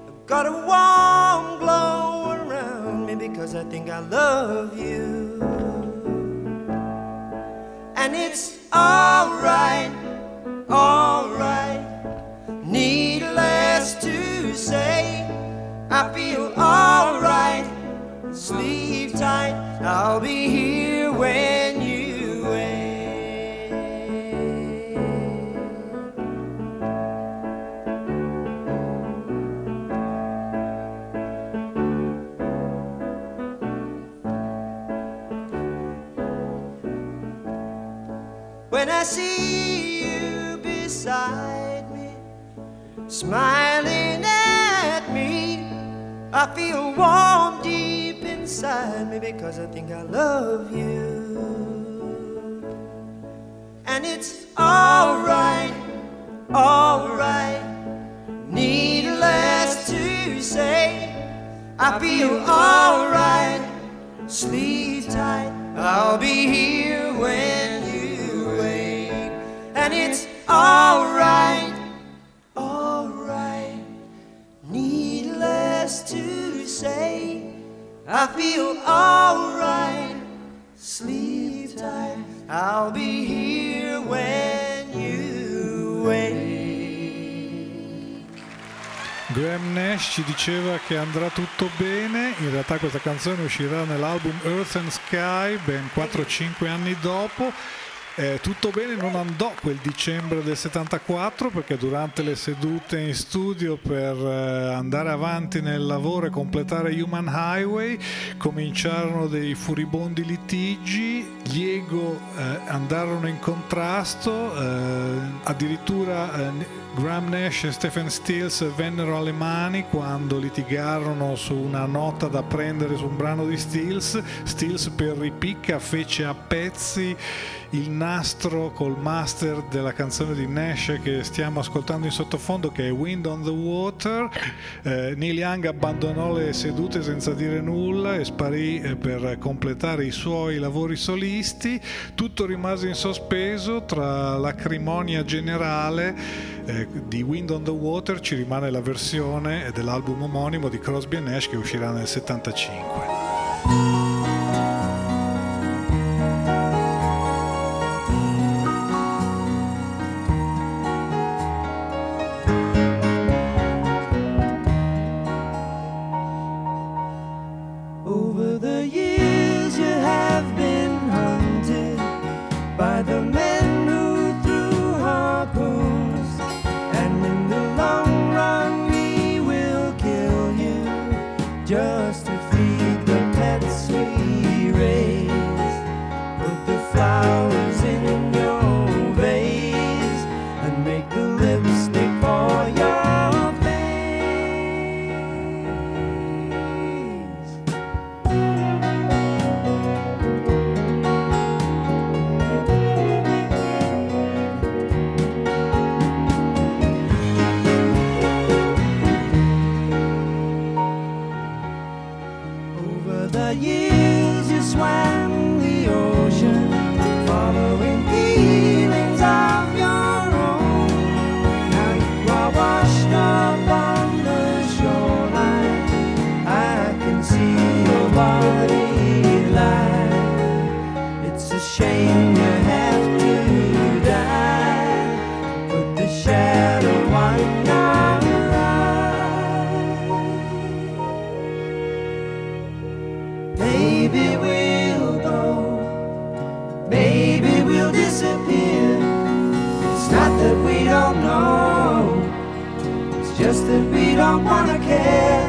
I've got a warm glow around me because I think I love you. And it's alright, alright. Needless to say, I feel alright. Sleep tight, I'll be here when I see you beside me, smiling at me, I feel warm deep inside me because I think I love you. And it's alright, alright. Needless to say, I feel alright. Sleep tight, I'll be here when. And it's alright, alright. Needless to say, I feel alright. Sleep tight, I'll be here when you wake. Graham Nash ci diceva che andrà tutto bene, in realtà questa canzone uscirà nell'album Earth and Sky ben 4-5 anni dopo. Eh, tutto bene non andò quel dicembre del 74 perché durante le sedute in studio per eh, andare avanti nel lavoro e completare Human Highway cominciarono dei furibondi litigi, gli ego eh, andarono in contrasto, eh, addirittura eh, Graham Nash e Stephen Stills vennero alle mani quando litigarono su una nota da prendere su un brano di Stills. Stills per ripicca fece a pezzi il nastro col master della canzone di Nash che stiamo ascoltando in sottofondo che è Wind on the Water. Eh, Neil Young abbandonò le sedute senza dire nulla e sparì eh, per completare i suoi lavori solisti. Tutto rimase in sospeso tra l'acrimonia generale eh, di Wind on the Water ci rimane la versione dell'album omonimo di Crosby Nash che uscirà nel 75. Don't wanna care.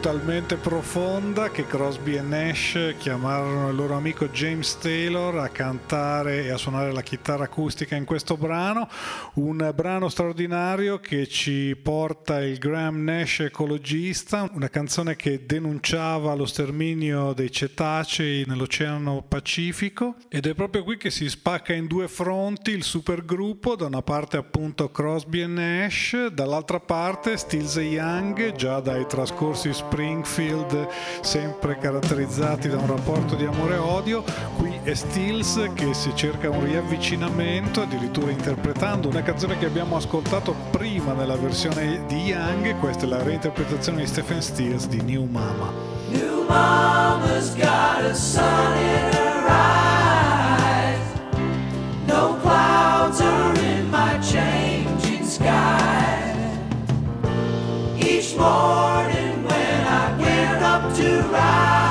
Talmente profonda che Crosby e Nash chiamarono il loro amico James Taylor a cantare e a suonare la chitarra acustica in questo brano, un brano straordinario che ci porta il Graham Nash ecologista, una canzone che denunciava lo sterminio dei cetacei nell'Oceano Pacifico. Ed è proprio qui che si spacca in due fronti il supergruppo, da una parte appunto Crosby e Nash, dall'altra parte Stills e Young, già dai trascorsi Springfield sempre caratterizzati da un rapporto di amore e odio, qui è Stills che si cerca un riavvicinamento, addirittura interpretando una canzone che abbiamo ascoltato prima nella versione di Young, questa è la reinterpretazione di Stephen Stills di New Mama. New mama's got a sun in her eyes. No clouds are in my changing sky. Each morning to ride.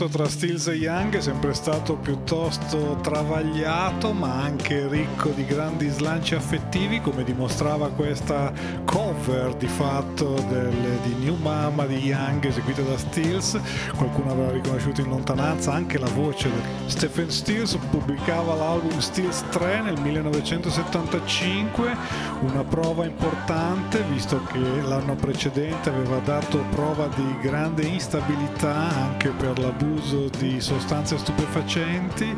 Rapporto tra Stills e Young è sempre stato piuttosto travagliato, ma anche ricco di grandi slanci affettivi, come dimostrava questa cover di fatto del- di New Mama di Young eseguita da Stills. Qualcuno aveva riconosciuto in lontananza anche la voce di Stephen Stills. Pubblicava l'album Stills 3 nel 1975, una prova importante visto che l'anno precedente aveva dato prova di grande instabilità anche per l'abuso di sostanze stupefacenti.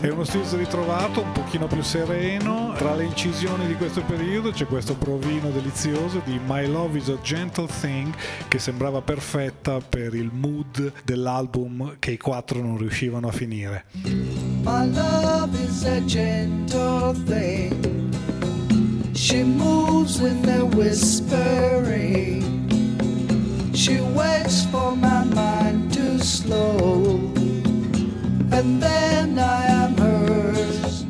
È uno Stills ritrovato, un pochino più sereno. Tra le incisioni di questo periodo c'è questo provino delizioso di My Love is a Gentle Thing che sembrava perfetta per il mood dell'album che i quattro non riuscivano a finire. My love is a gentle thing. She moves with a whispering. She waits for my mind to slow. And then I am hers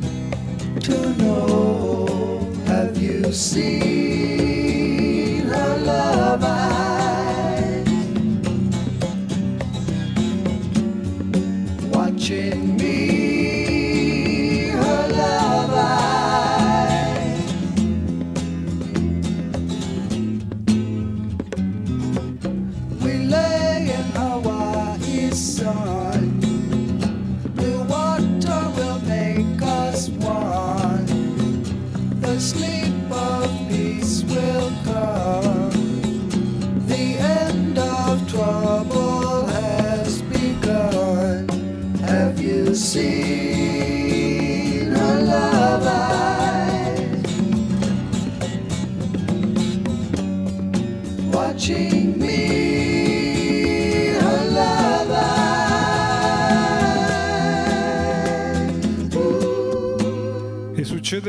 to know. Have you seen her love eyes? Watching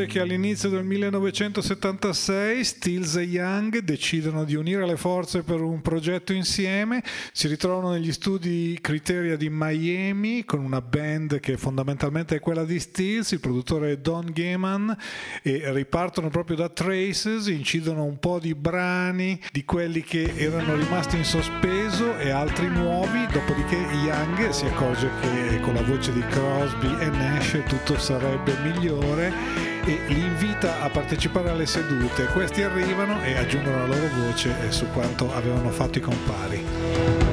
che all'inizio del 1976 Stills e Young decidono di unire le forze per un progetto insieme, si ritrovano negli studi Criteria di Miami con una band che fondamentalmente è quella di Stills, il produttore è Don Gaiman e ripartono proprio da Traces, incidono un po' di brani di quelli che erano rimasti in sospeso e altri nuovi, dopodiché Young si accorge che con la voce di Crosby e Nash tutto sarebbe migliore e li invita a partecipare alle sedute. Questi arrivano e aggiungono la loro voce su quanto avevano fatto i compari.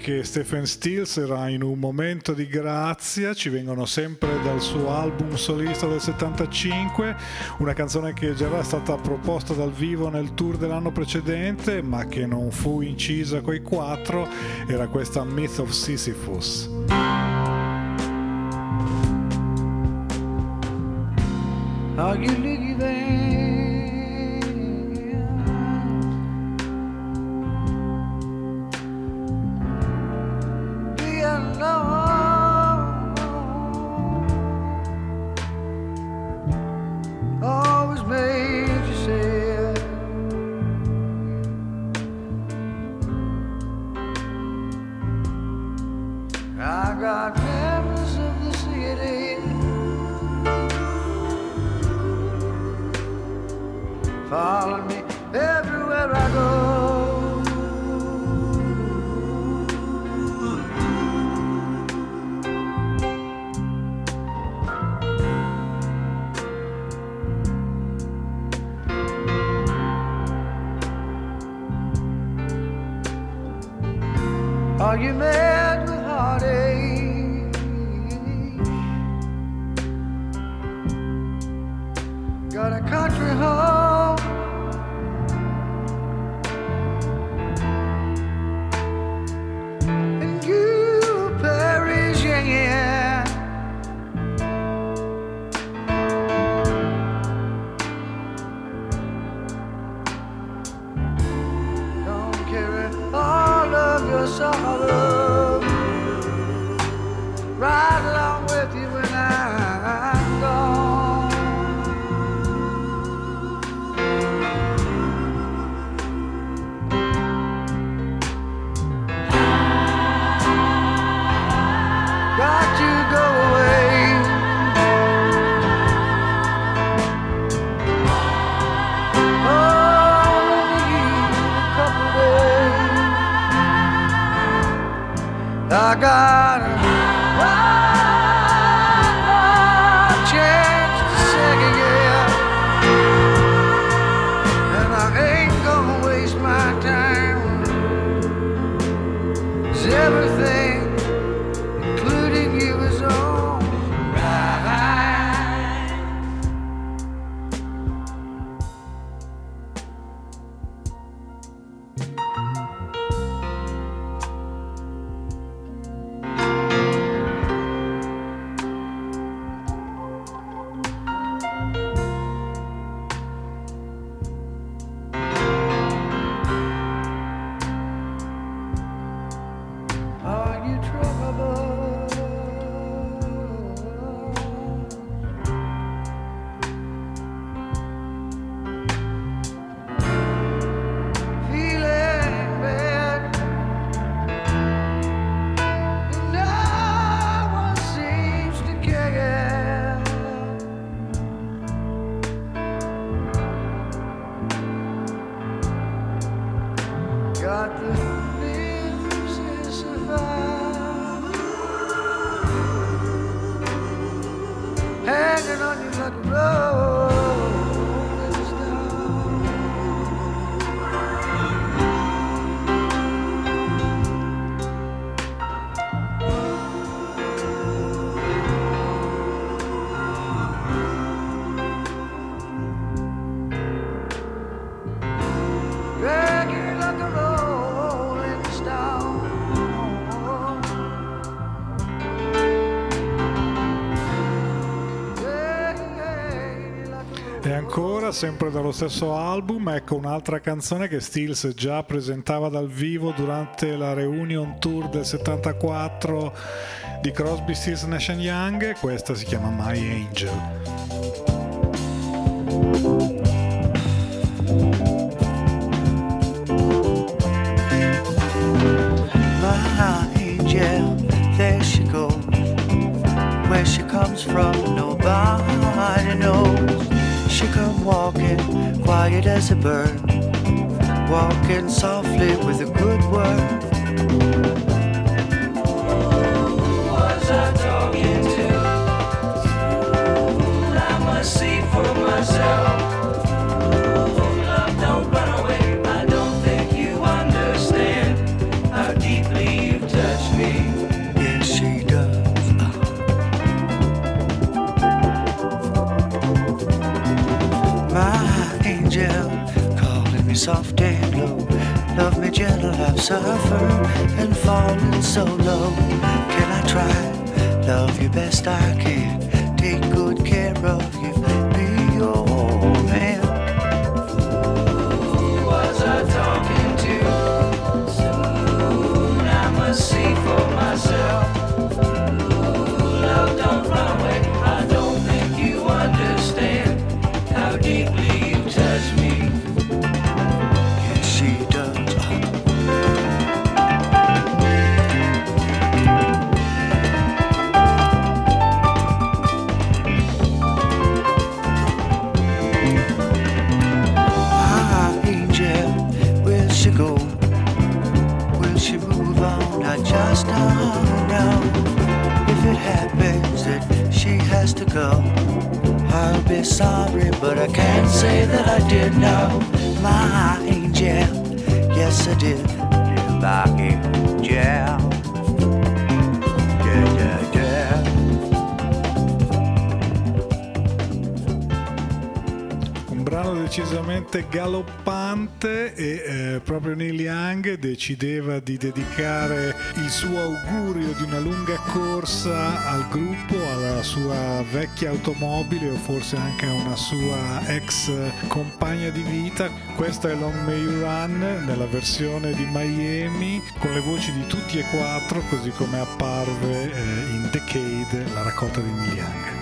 Che Stephen Stills era in un momento di grazia, ci vengono sempre dal suo album solista del 75, una canzone che già era stata proposta dal vivo nel tour dell'anno precedente, ma che non fu incisa coi quattro, era questa Myth of Sisyphus. Are you your sorrow. Right along devagar sempre dallo stesso album, ecco un'altra canzone che Stills già presentava dal vivo durante la Reunion Tour del 74 di Crosby, Stills, Nash Young. Questa si chiama My Angel. di dedicare il suo augurio di una lunga corsa al gruppo, alla sua vecchia automobile o forse anche a una sua ex compagna di vita. Questo è Long May Run nella versione di Miami con le voci di tutti e quattro così come apparve eh, in Decade la raccolta di Neil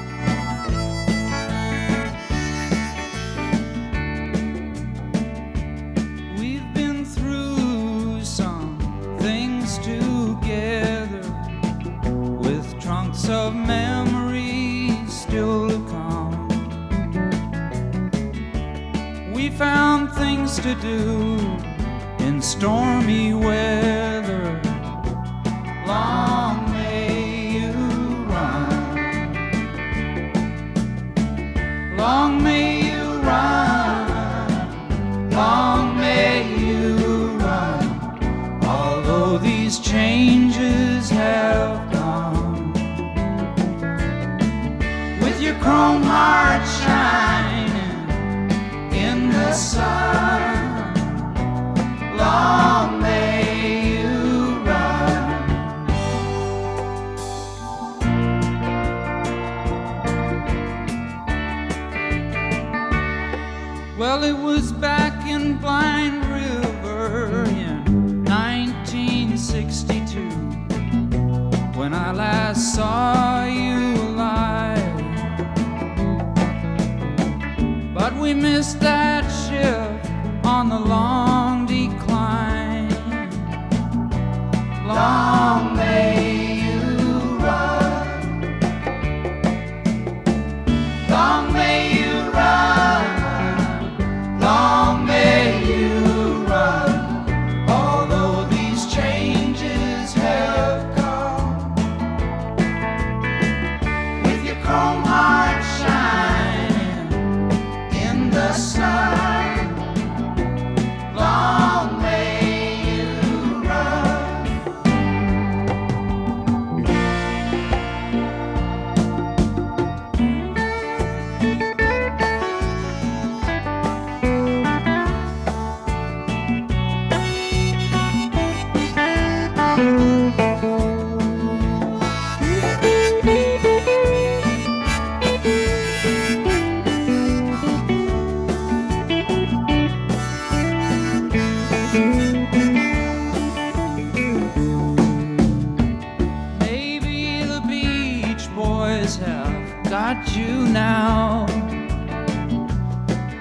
I've got you now.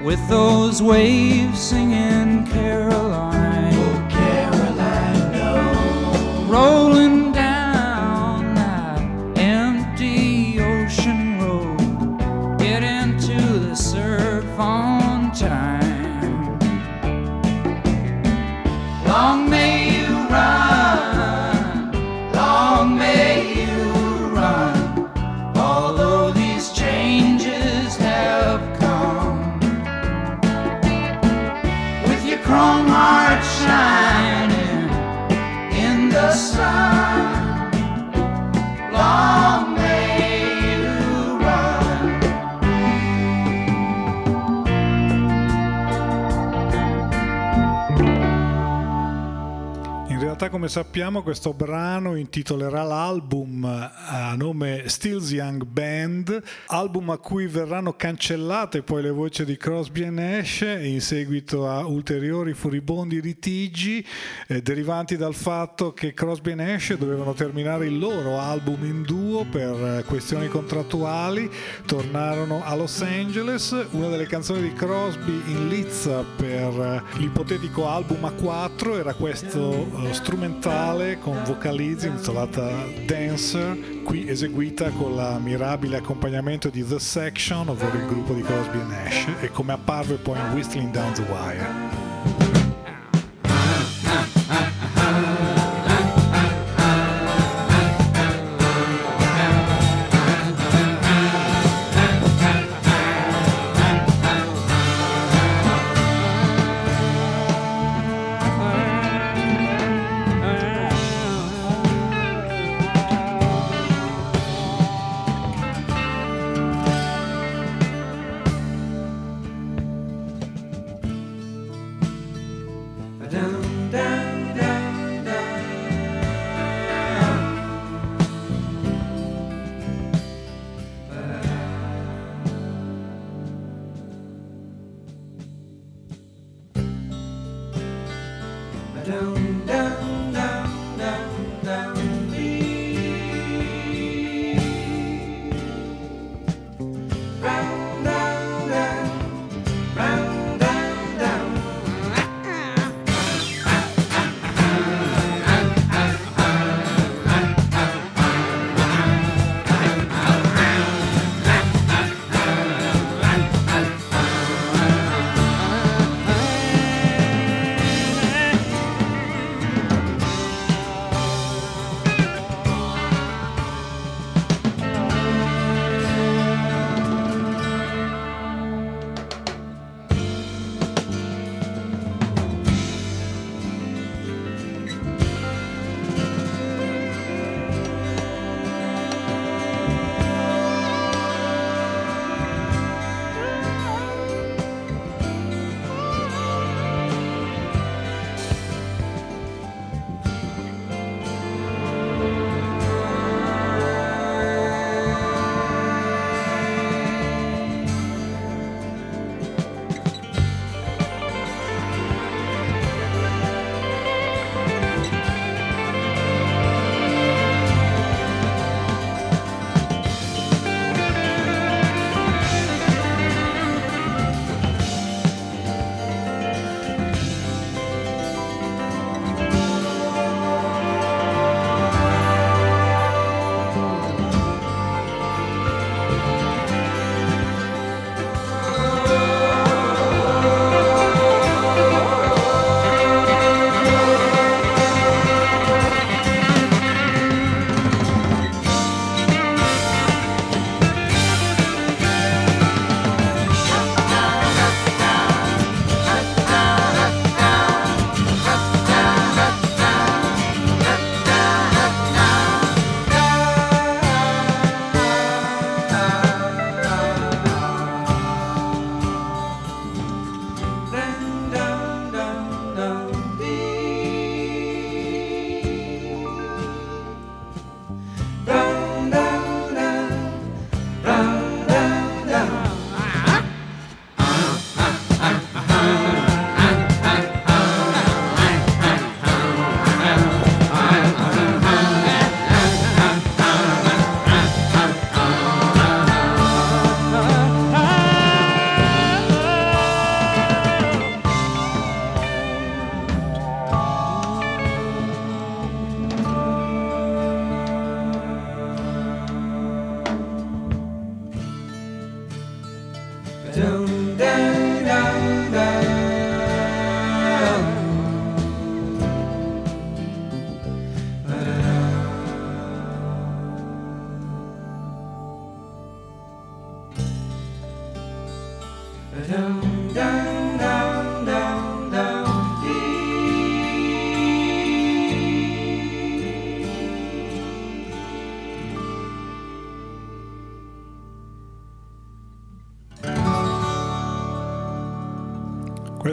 With those waves singing Caroline. Miss up sappiamo questo brano intitolerà l'album a nome Stills Young Band, album a cui verranno cancellate poi le voci di Crosby e Nash in seguito a ulteriori furibondi litigi eh, derivanti dal fatto che Crosby e Nash dovevano terminare il loro album in duo per eh, questioni contrattuali, tornarono a Los Angeles, una delle canzoni di Crosby in lizza per eh, l'ipotetico album a 4 era questo eh, strumentale con vocalizzi intitolata Dancer, qui eseguita con la mirabile accompagnamento di The Section, ovvero il gruppo di Crosby Nash, e come apparve poi in Whistling Down the Wire.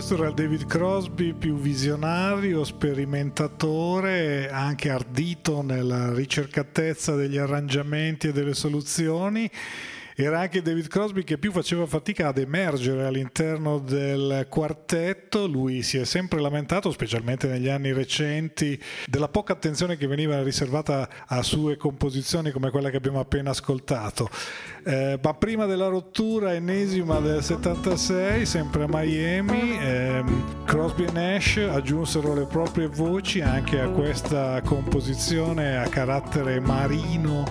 Questo era il David Crosby più visionario, sperimentatore, anche ardito nella ricercatezza degli arrangiamenti e delle soluzioni. Era anche David Crosby che più faceva fatica ad emergere all'interno del quartetto, lui si è sempre lamentato, specialmente negli anni recenti, della poca attenzione che veniva riservata a sue composizioni come quella che abbiamo appena ascoltato. Eh, ma prima della rottura ennesima del 76, sempre a Miami, ehm, Crosby e Nash aggiunsero le proprie voci anche a questa composizione a carattere marino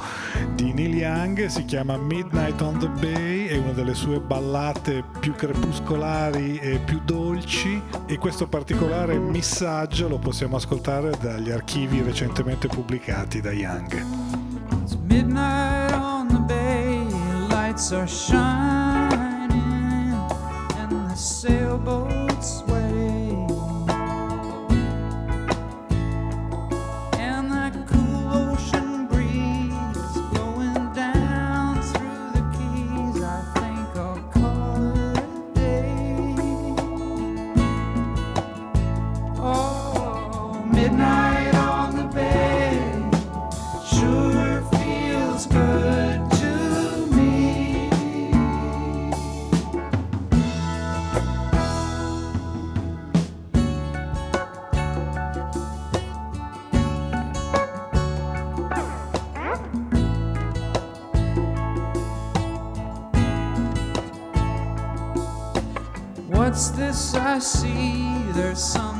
di Neil Young, si chiama Midnight on the Bay, è una delle sue ballate più crepuscolari e più dolci e questo particolare missaggio lo possiamo ascoltare dagli archivi recentemente pubblicati da Young. It's midnight on lights are shining, and the sailboats sway. What's this I see? There's someone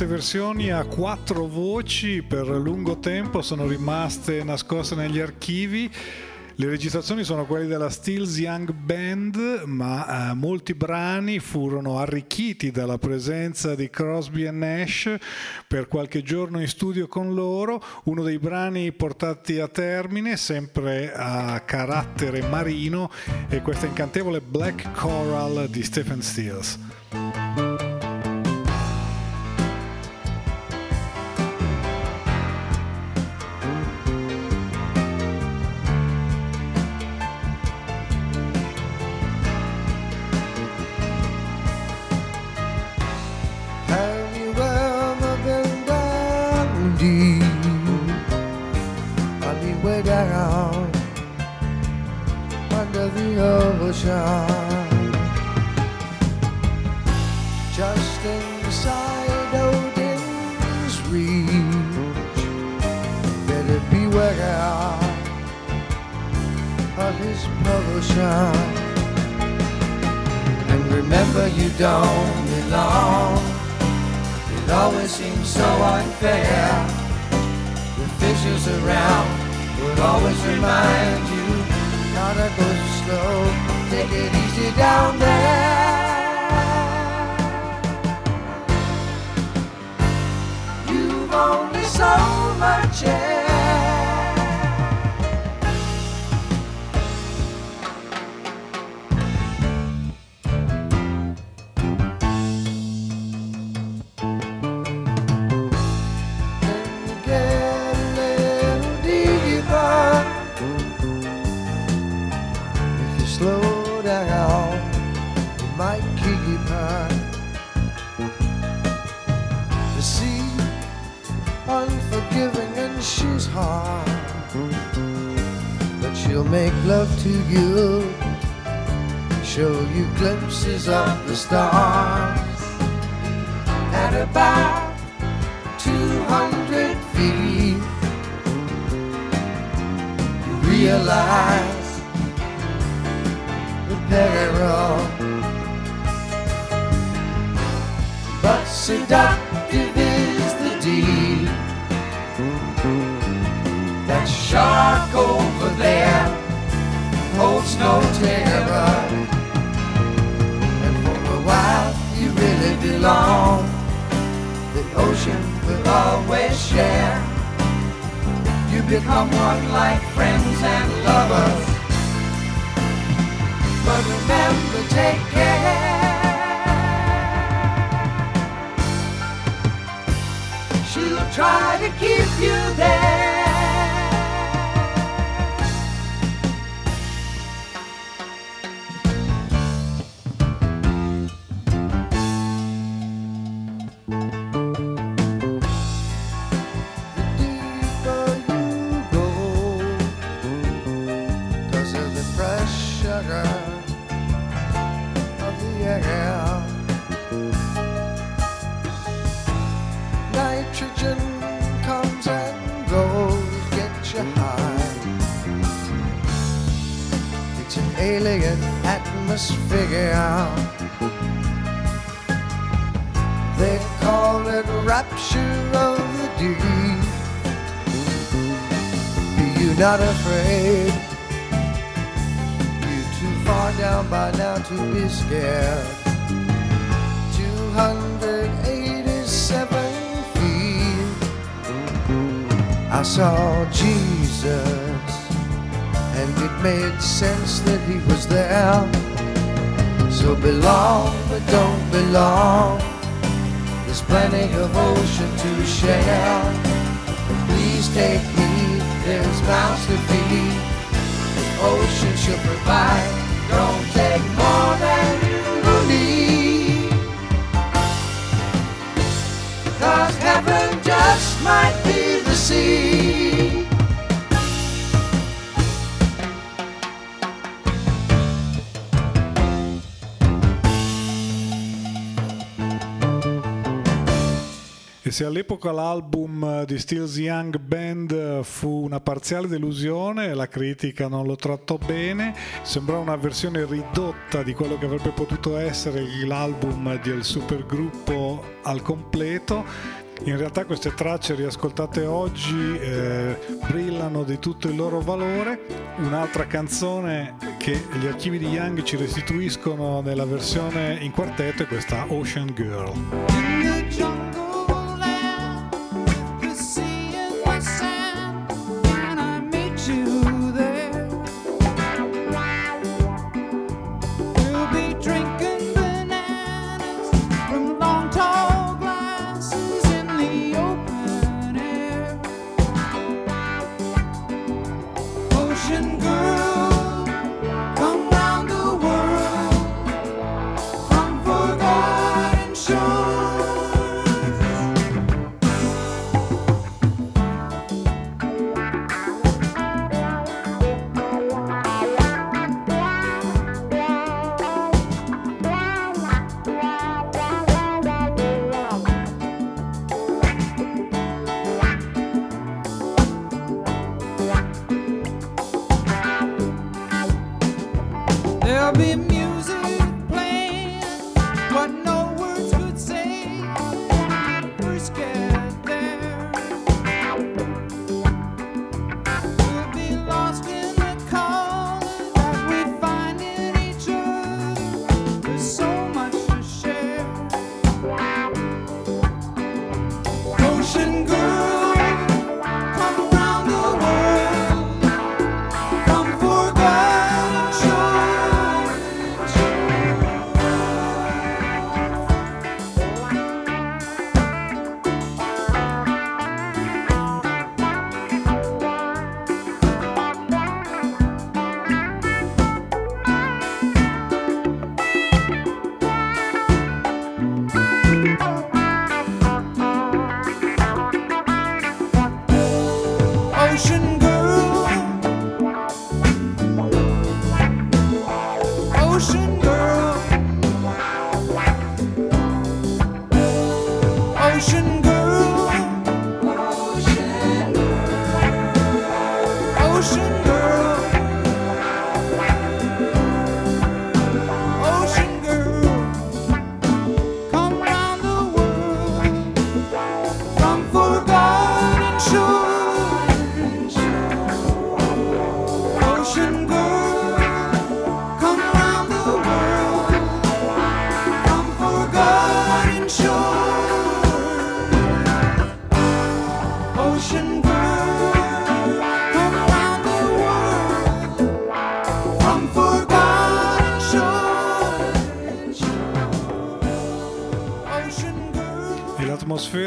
queste versioni a quattro voci per lungo tempo sono rimaste nascoste negli archivi. Le registrazioni sono quelle della Stills Young Band, ma eh, molti brani furono arricchiti dalla presenza di Crosby e Nash per qualche giorno in studio con loro. Uno dei brani portati a termine, sempre a carattere marino, è questa incantevole Black Coral di Stephen Stills. The stars. Atmosphere. They call it rapture of the deep. Be you not afraid? You're too far down by now to be scared. 287 feet. I saw Jesus, and it made sense that he was there. So belong, but don't belong. There's plenty of ocean to share. Please take heed, there's mouths to feed. The ocean should provide. Don't take more than you need. Cause heaven just might be the sea. Se all'epoca l'album di Steel's Young Band fu una parziale delusione la critica non lo trattò bene, sembrava una versione ridotta di quello che avrebbe potuto essere l'album del supergruppo al completo. In realtà queste tracce riascoltate oggi eh, brillano di tutto il loro valore. Un'altra canzone che gli archivi di Young ci restituiscono nella versione in quartetto è questa Ocean Girl.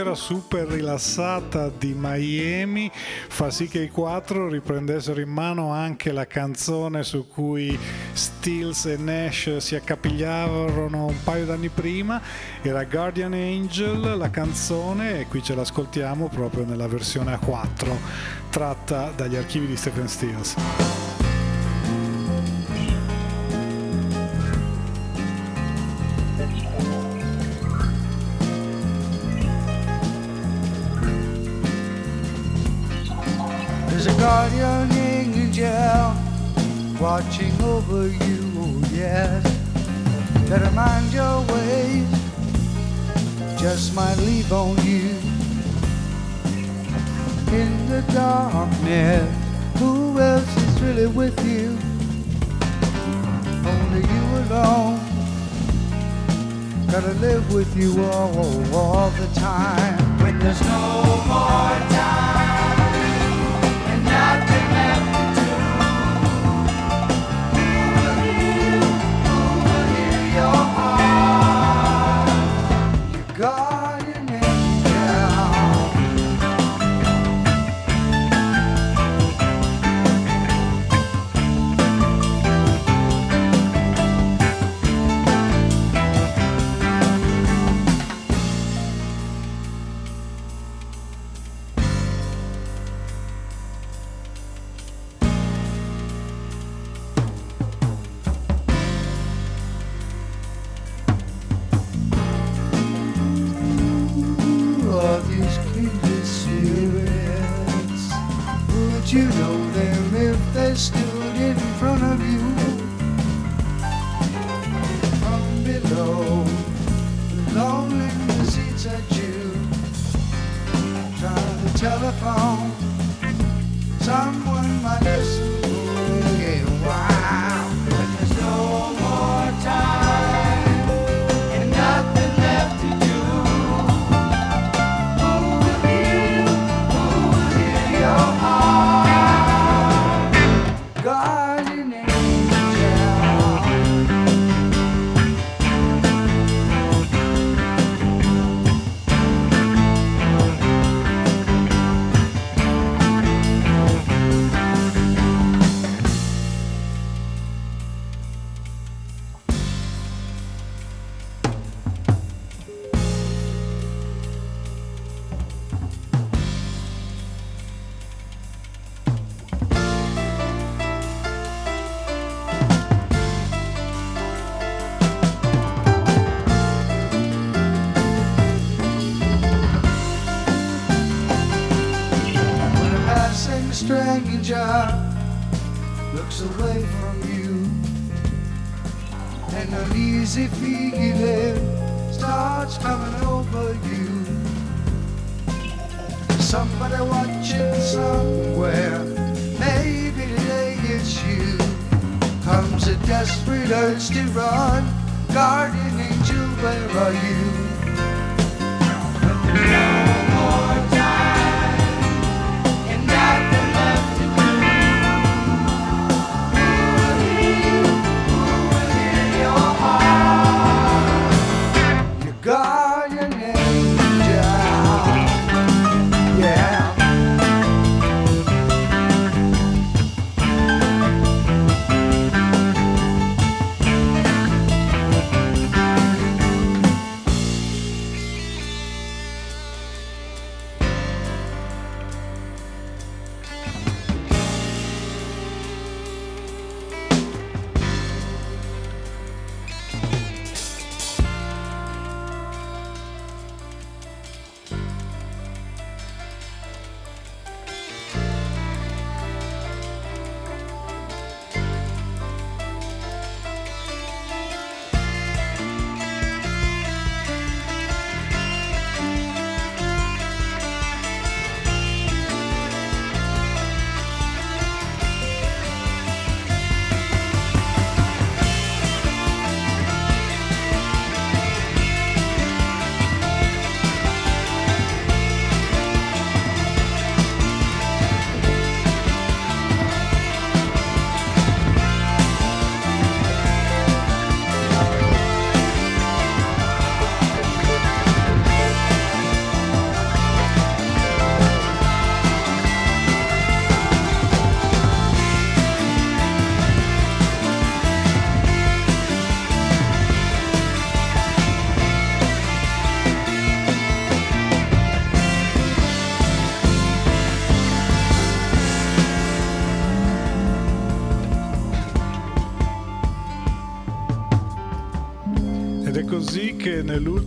atmosfera super rilassata di Miami fa sì che i quattro riprendessero in mano anche la canzone su cui Stills e Nash si accapigliavano un paio d'anni prima, era Guardian Angel la canzone e qui ce l'ascoltiamo proprio nella versione A4 tratta dagli archivi di Stephen Stills. you all, all the time.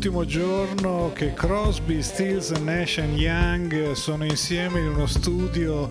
Nell'ultimo giorno che Crosby, Stills Nash Young sono insieme in uno studio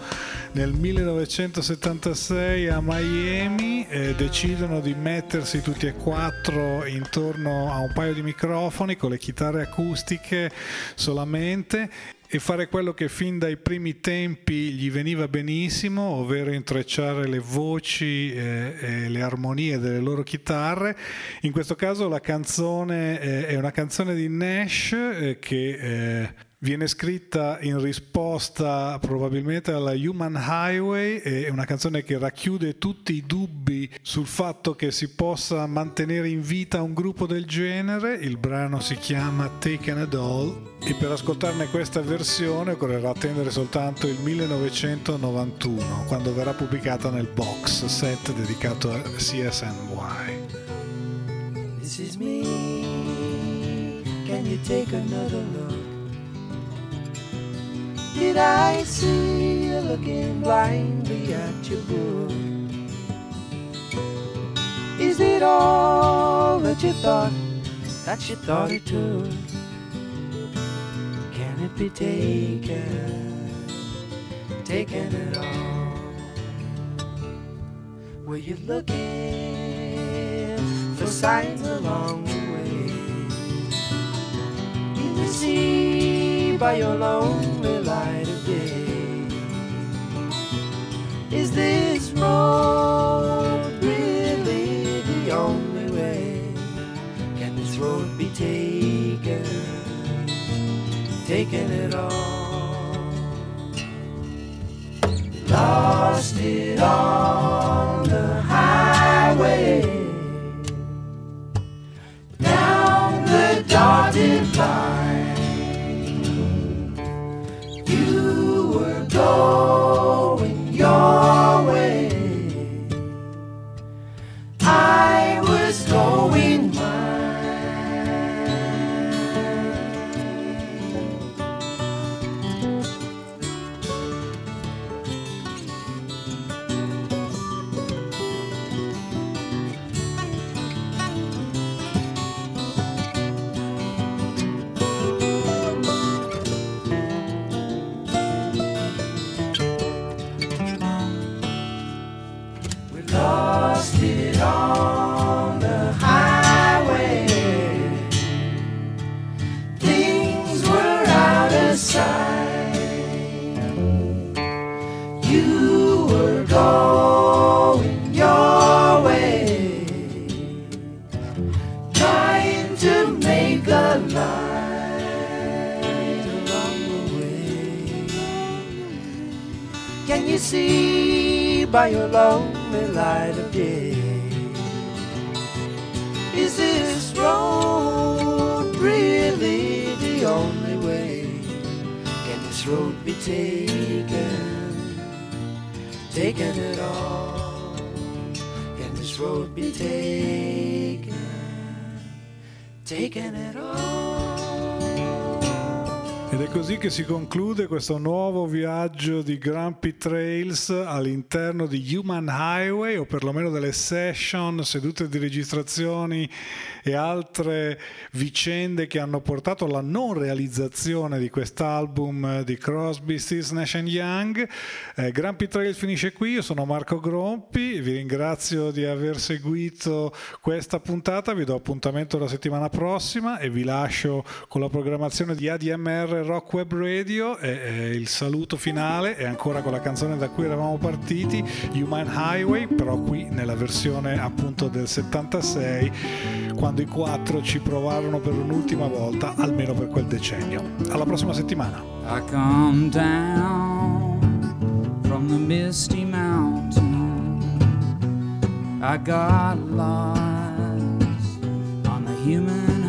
nel 1976 a Miami e decidono di mettersi tutti e quattro intorno a un paio di microfoni con le chitarre acustiche solamente e fare quello che fin dai primi tempi gli veniva benissimo, ovvero intrecciare le voci eh, e le armonie delle loro chitarre. In questo caso la canzone eh, è una canzone di Nash eh, che eh, viene scritta in risposta probabilmente alla Human Highway, è una canzone che racchiude tutti i dubbi sul fatto che si possa mantenere in vita un gruppo del genere. Il brano si chiama Taken a Doll e per ascoltarne questa versione occorrerà attendere soltanto il 1991 quando verrà pubblicata nel box set dedicato a CSNY. This is me. Can you take another look? Did I see you looking blindly at your book? Is it all that you thought, that you thought it took? Can it be taken, taken at all? Were you looking for signs along the way? In the sea by your lonely light of day. Is this road really the only way? Can this road be taken? Taken at all? Lost it on the highway down the Oh. By your lonely light of day? Is this road really the only way? Can this road be taken? Taken at all? Can this road be taken? Taken at all? Ed è così che si conclude questo nuovo viaggio di Grumpy Trails all'interno di Human Highway o perlomeno delle session, sedute di registrazioni e altre vicende che hanno portato alla non realizzazione di quest'album di Crosby, Stills, Nash Young. Eh, Grumpy Trails finisce qui, io sono Marco Grompi, vi ringrazio di aver seguito questa puntata, vi do appuntamento la settimana prossima e vi lascio con la programmazione di ADMR Rock Web Radio e, e il saluto finale è ancora con la canzone da cui eravamo partiti, Human Highway, però qui nella versione appunto del 76, quando i quattro ci provarono per un'ultima volta, almeno per quel decennio. Alla prossima settimana. I come down from the misty mountain. I got lost on the human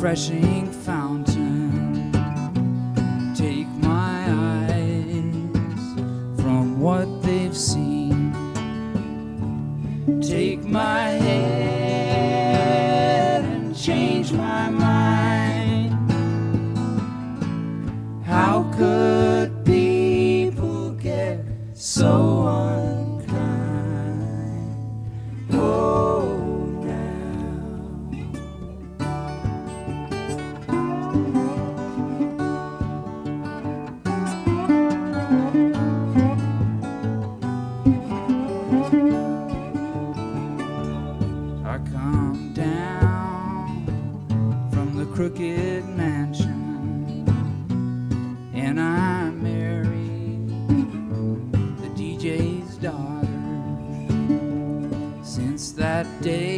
refreshing fountain. Take my eyes from what they've seen. Take my head and change my mind. How could people get so day,